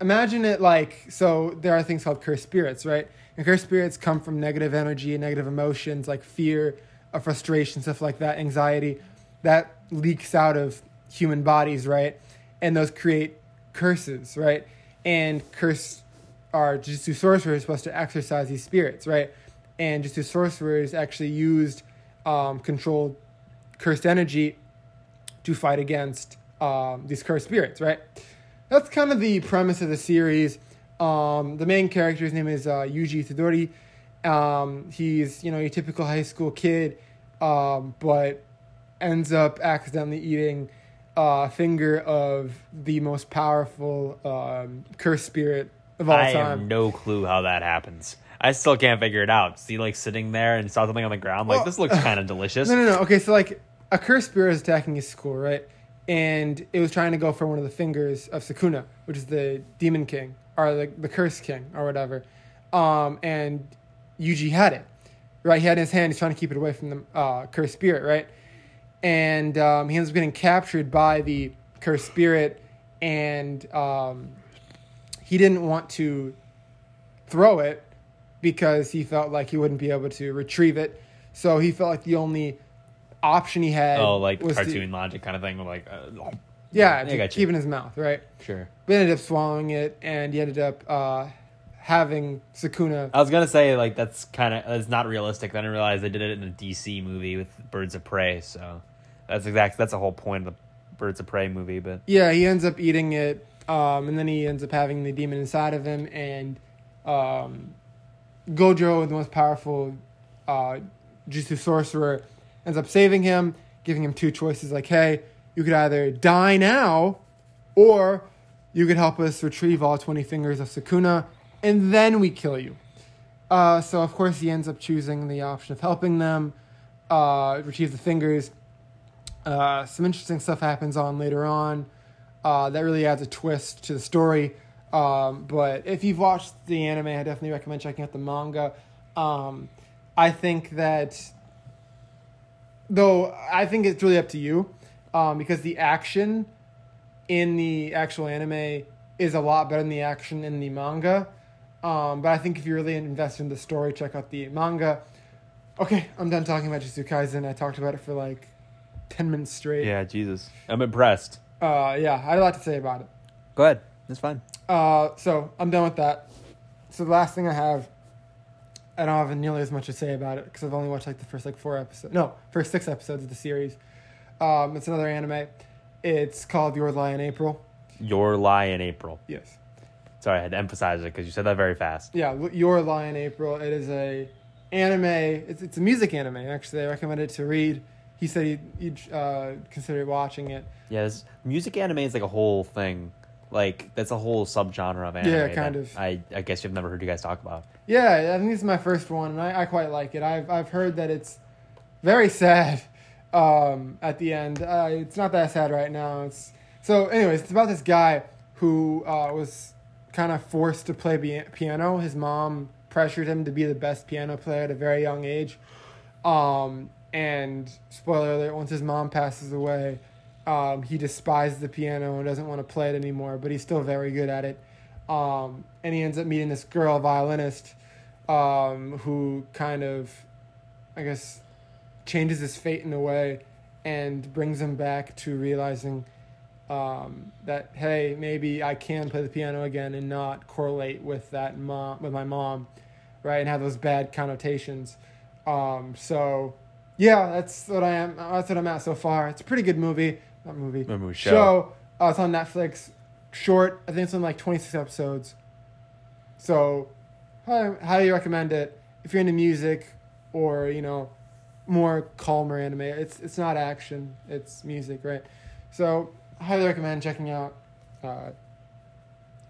imagine it like so. There are things called cursed spirits, right? And cursed spirits come from negative energy and negative emotions like fear, uh, frustration, stuff like that, anxiety, that leaks out of human bodies, right? And those create curses, right? And curse are Jujutsu sorcerers supposed to exercise these spirits, right? And Jujutsu sorcerers actually used um, controlled cursed energy to fight against um, these cursed spirits, right? that's kind of the premise of the series. Um, the main character's name is uh, Yuji Itadori. Um, he's you know your typical high school kid, um, but ends up accidentally eating a finger of the most powerful um, cursed spirit of all I time. have no clue how that happens. I still can't figure it out. See, like sitting there and saw something on the ground. Like Well, this looks kind of delicious. No, no, no. Okay, so like a cursed spirit is attacking his school, right? And it was trying to go for one of the fingers of Sukuna, which is the demon king or the the cursed king or whatever. Um, and Yuji had it, right? He had it in his hand. He's trying to keep it away from the uh, cursed spirit, right? And um, he ends up getting captured by the cursed spirit, and um, he didn't want to throw it because he felt like he wouldn't be able to retrieve it. So he felt like the only option he had Oh, like was to- cartoon logic kind of thing, like. uh, yeah, I to got you. keep it in his mouth, right? sure. But ended up swallowing it, and he ended up uh, having Sukuna. I was gonna say like that's kind of that's not realistic. Then I realized they did it in a DC movie with Birds of Prey. So that's exact. That's the whole point of the Birds of Prey movie. But Yeah, he ends up eating it, um, and then he ends up having the demon inside of him, and um, Gojo, the most powerful uh, Jutsu sorcerer, ends up saving him, giving him two choices like, hey, you could either die now, or you could help us retrieve all 20 fingers of Sukuna, and then we kill you. Uh, so, of course, he ends up choosing the option of helping them uh, retrieve the fingers. Uh, some interesting stuff happens on later on uh, that really adds a twist to the story. Um, but if you've watched the anime, I definitely recommend checking out the manga. Um, I think that, though, I think it's really up to you um, because the action in the actual anime is a lot better than the action in the manga. Um, but I think if you're really invested in the story, check out the manga. Okay, I'm done talking about Jujutsu Kaisen. I talked about it for like 10 minutes straight. yeah, Jesus, I'm impressed. Uh, yeah, I had a lot to say about it. Go ahead. That's fine. Uh, so I'm done with that. So the last thing I have, I don't have nearly as much to say about it because I've only watched like the first like four episodes. No, first six episodes of the series. Um, it's another anime. It's called Your Lie in April. Your lie in April. Yes. Sorry, I had to emphasize it because you said that very fast. Yeah, Your Lie in April. It is a anime. It's it's a music anime. Actually, I recommend it to read. He said he'd, he'd uh, consider watching it. Yeah, this, music anime is like a whole thing. Like that's a whole subgenre of anime. Yeah, kind of. I I guess you've never heard you guys talk about. Yeah, I think this is my first one, and I, I quite like it. I've I've heard that it's very sad um, at the end. Uh, it's not that sad right now. It's so, anyways, it's about this guy who uh, was kind of forced to play bi- piano. His mom pressured him to be the best piano player at a very young age. Um, and spoiler alert: once his mom passes away, um, he despises the piano and doesn't want to play it anymore. But he's still very good at it. Um, and he ends up meeting this girl violinist um, who kind of, I guess, changes his fate in a way and brings him back to realizing um, that hey, maybe I can play the piano again and not correlate with that mom with my mom, right? And have those bad connotations. Um, so, yeah, that's what I am. That's what I'm at so far. It's a pretty good movie. Not movie. A movie show. Uh, it's on Netflix. Short. I think it's on like 26 episodes. So, highly, highly recommend it if you're into music or you know more calmer anime. It's it's not action. It's music, right? So, highly recommend checking out uh,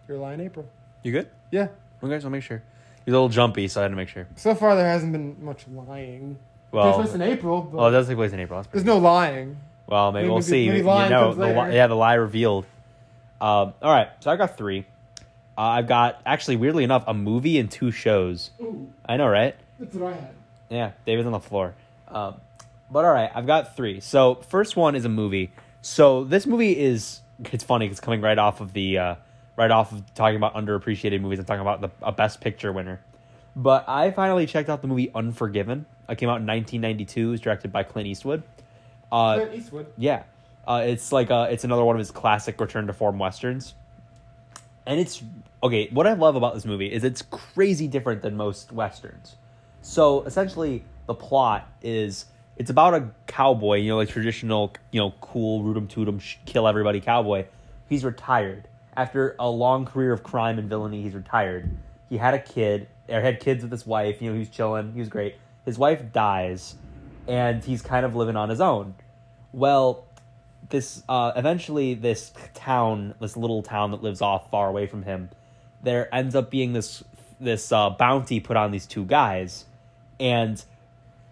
Your in April. You good? Yeah. Okay, so I'll make sure. You're a little jumpy, so I had to make sure. So far, there hasn't been much lying. Well, There's in April, but oh, it does take place in April. There's no lying. Well, maybe, Maybe- we'll see. maybe you know, the, li- yeah, the lie revealed. Um, all right, so I got three. Uh, I've got actually, weirdly enough, a movie and two shows. Ooh, I know, right? that's what I had. Yeah, David's on the floor. Um, but all right, I've got three. So first one is a movie. So this movie is it's funny. It's coming right off of the uh, right off of talking about underappreciated movies. I'm talking about the a Best Picture winner. But I finally checked out the movie Unforgiven. It came out in 1992. It was directed by Clint Eastwood. Uh, Clint Eastwood. yeah, uh, it's like uh, it's another one of his classic return to form westerns, and it's okay. What I love about this movie is it's crazy different than most westerns. So essentially, the plot is it's about a cowboy, you know, like traditional, you know, cool, rootum tootum, sh- kill everybody cowboy. He's retired, after a long career of crime and villainy, he's retired. He had a kid, or had kids with his wife. You know, he was chilling. He was great. His wife dies, and he's kind of living on his own. Well, this uh, eventually this town, this little town that lives off far away from him, there ends up being this this uh, bounty put on these two guys, and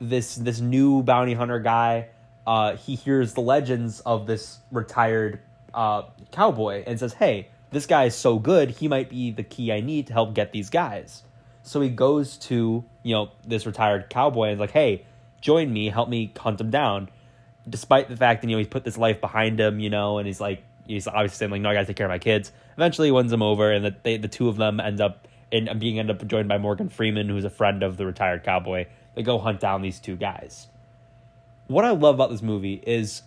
this this new bounty hunter guy, uh, he hears the legends of this retired uh, cowboy and says, "Hey, this guy is so good. He might be the key I need to help get these guys." So he goes to you know this retired cowboy and is like, "Hey, join me. Help me hunt him down." Despite the fact that you know he's put this life behind him, you know, and he's like he's obviously saying like, "No, I got to take care of my kids." Eventually, he wins him over, and the they, the two of them end up in being end up joined by Morgan Freeman, who's a friend of the retired cowboy. They go hunt down these two guys. What I love about this movie is,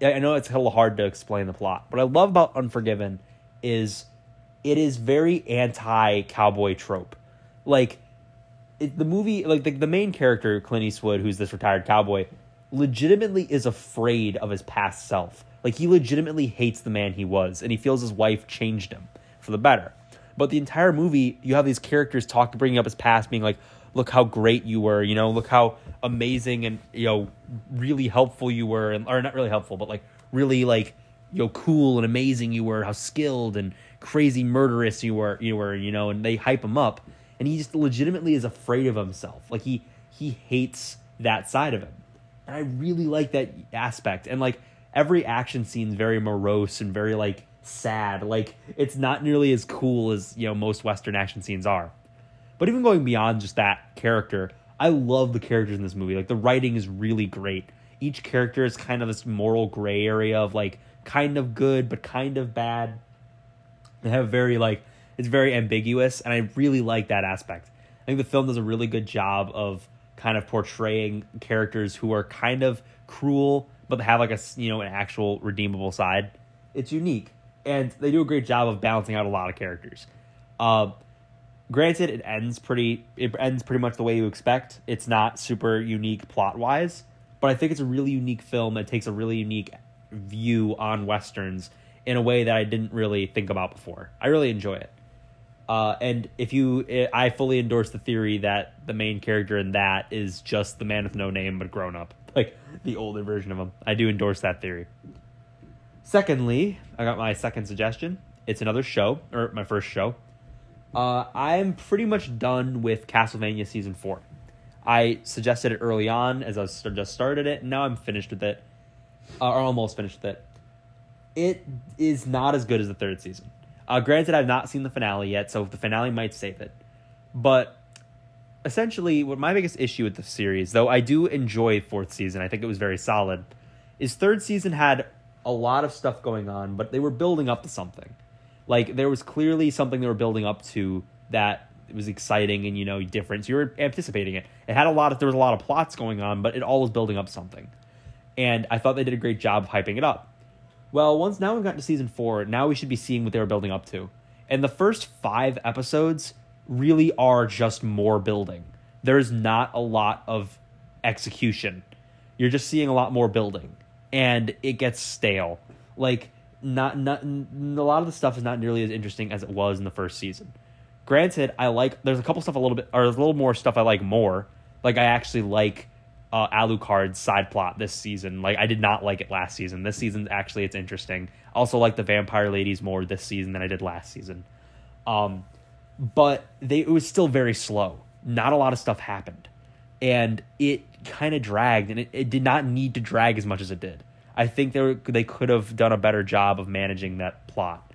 I know it's a little hard to explain the plot. What I love about Unforgiven is it is very anti cowboy trope. Like it, the movie, like the, the main character Clint Eastwood, who's this retired cowboy, legitimately is afraid of his past self. Like he legitimately hates the man he was, and he feels his wife changed him for the better. But the entire movie, you have these characters talk, bringing up his past, being like, "Look how great you were," you know, "Look how amazing and you know really helpful you were," and or not really helpful, but like really like you know cool and amazing you were, how skilled and crazy murderous you were, you were, you know, and they hype him up, and he just legitimately is afraid of himself. Like he he hates that side of him, and I really like that aspect. And like every action scene is very morose and very like sad. Like it's not nearly as cool as you know most Western action scenes are. But even going beyond just that character, I love the characters in this movie. Like the writing is really great. Each character is kind of this moral gray area of like kind of good but kind of bad. They have very like it's very ambiguous, and I really like that aspect. I think the film does a really good job of kind of portraying characters who are kind of cruel but have like a you know an actual redeemable side. It's unique and they do a great job of balancing out a lot of characters. Uh, granted, it ends pretty it ends pretty much the way you expect. It's not super unique plot wise, but I think it's a really unique film that takes a really unique view on westerns in a way that I didn't really think about before. I really enjoy it. Uh, and if you, I fully endorse the theory that the main character in that is just the man with no name but grown up, like the older version of him. I do endorse that theory. Secondly, I got my second suggestion. It's another show, or my first show. Uh, I'm pretty much done with Castlevania season four. I suggested it early on as I just started it, and now I'm finished with it, uh, or almost finished with it. It is not as good as the third season. Uh, granted, I've not seen the finale yet, so the finale might save it. But essentially, what my biggest issue with the series, though I do enjoy fourth season, I think it was very solid, is third season had a lot of stuff going on, but they were building up to something. Like there was clearly something they were building up to that was exciting and you know different. So you were anticipating it. It had a lot of there was a lot of plots going on, but it all was building up something. And I thought they did a great job of hyping it up. Well, once now we've gotten to season four, now we should be seeing what they were building up to. And the first five episodes really are just more building. There's not a lot of execution. You're just seeing a lot more building and it gets stale. Like not not a lot of the stuff is not nearly as interesting as it was in the first season. Granted, I like there's a couple stuff a little bit or a little more stuff I like more. Like I actually like uh, side plot this season. Like I did not like it last season. This season actually it's interesting. Also like the vampire ladies more this season than I did last season. Um, but they it was still very slow. Not a lot of stuff happened, and it kind of dragged, and it, it did not need to drag as much as it did. I think they were, they could have done a better job of managing that plot.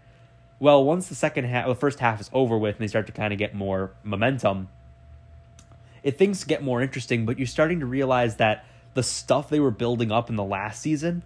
Well, once the second half, the first half is over with, and they start to kind of get more momentum, it things get more interesting. But you're starting to realize that the stuff they were building up in the last season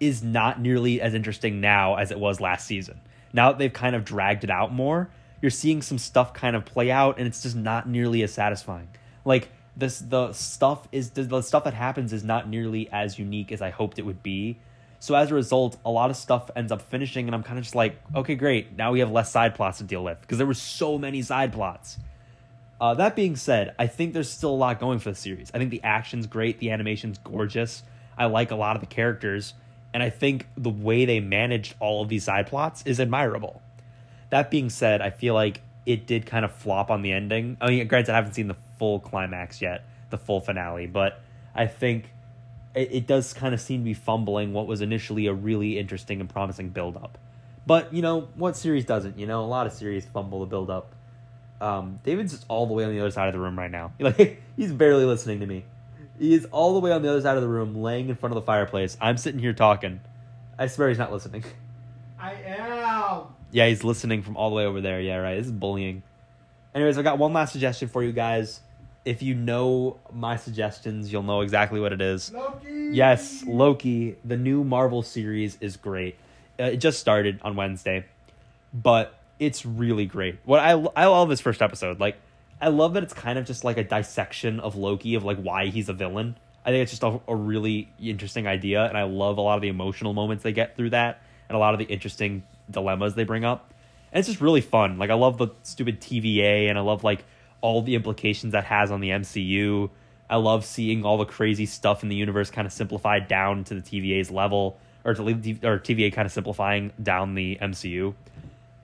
is not nearly as interesting now as it was last season. Now that they've kind of dragged it out more, you're seeing some stuff kind of play out, and it's just not nearly as satisfying. Like this the stuff is the stuff that happens is not nearly as unique as I hoped it would be. So as a result, a lot of stuff ends up finishing, and I'm kind of just like, okay, great. Now we have less side plots to deal with because there were so many side plots. Uh, that being said, I think there's still a lot going for the series. I think the action's great, the animation's gorgeous. I like a lot of the characters, and I think the way they managed all of these side plots is admirable. that being said, I feel like it did kind of flop on the ending. I mean, granted, I haven't seen the full climax yet, the full finale, but I think it, it does kind of seem to be fumbling what was initially a really interesting and promising build up. But you know what series doesn't? You know, a lot of series fumble the build up. Um, David's just all the way on the other side of the room right now. Like he's barely listening to me. He is all the way on the other side of the room, laying in front of the fireplace. I'm sitting here talking. I swear he's not listening. I am. Yeah, he's listening from all the way over there. Yeah, right. This is bullying. Anyways, I got one last suggestion for you guys. If you know my suggestions, you'll know exactly what it is. Loki. Yes, Loki, the new Marvel series is great. Uh, it just started on Wednesday, but it's really great. What I I love this first episode. Like I love that it's kind of just like a dissection of Loki of like why he's a villain. I think it's just a, a really interesting idea, and I love a lot of the emotional moments they get through that, and a lot of the interesting dilemmas they bring up. And it's just really fun. Like I love the stupid TVA, and I love like all the implications that has on the MCU. I love seeing all the crazy stuff in the universe kind of simplified down to the TVA's level, or to or TVA kind of simplifying down the MCU.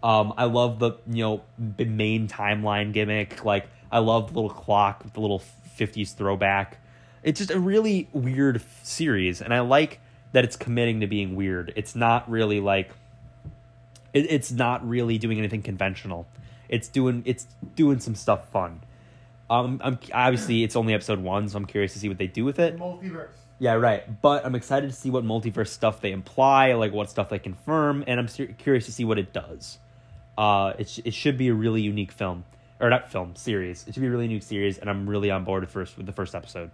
Um, I love the you know the main timeline gimmick. Like I love the little clock, with the little '50s throwback. It's just a really weird f- series, and I like that it's committing to being weird. It's not really like it, it's not really doing anything conventional. It's doing it's doing some stuff fun. Um, I'm obviously it's only episode one, so I'm curious to see what they do with it. Multiverse. Yeah, right. But I'm excited to see what multiverse stuff they imply, like what stuff they confirm, and I'm ser- curious to see what it does. Uh, it it should be a really unique film, or not film series. It should be a really unique series, and I'm really on board with first with the first episode.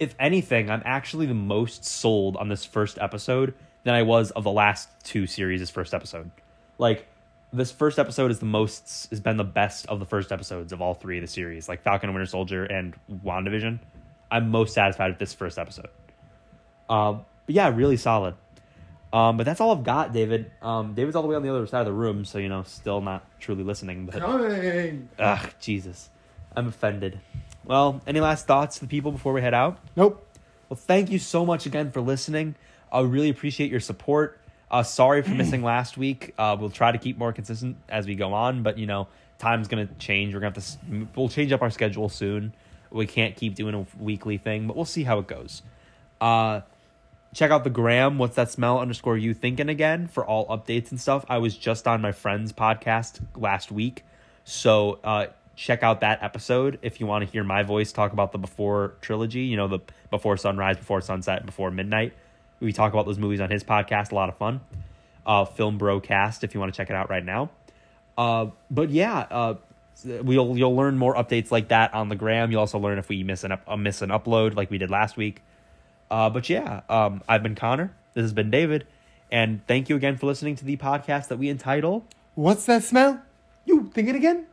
If anything, I'm actually the most sold on this first episode than I was of the last two series' first episode. Like this first episode is the most has been the best of the first episodes of all three of the series, like Falcon and Winter Soldier and WandaVision. I'm most satisfied with this first episode. Um, but yeah, really solid. Um, but that's all I've got, David. Um, David's all the way on the other side of the room, so you know, still not truly listening. But Coming. ugh, Jesus, I'm offended. Well, any last thoughts to the people before we head out? Nope. Well, thank you so much again for listening. I really appreciate your support. Uh, sorry for missing last week. Uh, we'll try to keep more consistent as we go on, but you know, time's gonna change. We're gonna have to. We'll change up our schedule soon. We can't keep doing a weekly thing, but we'll see how it goes. Uh, check out the gram. What's that smell? Underscore you thinking again for all updates and stuff. I was just on my friend's podcast last week, so uh, check out that episode if you want to hear my voice talk about the before trilogy. You know, the before sunrise, before sunset, before midnight. We talk about those movies on his podcast. A lot of fun. Uh, Film Brocast if you want to check it out right now. Uh, but yeah, uh, we'll you'll learn more updates like that on the gram. You'll also learn if we miss an up, uh, miss an upload like we did last week. Uh, but yeah, um, I've been Connor. This has been David, and thank you again for listening to the podcast that we entitle What's that smell? You think it again?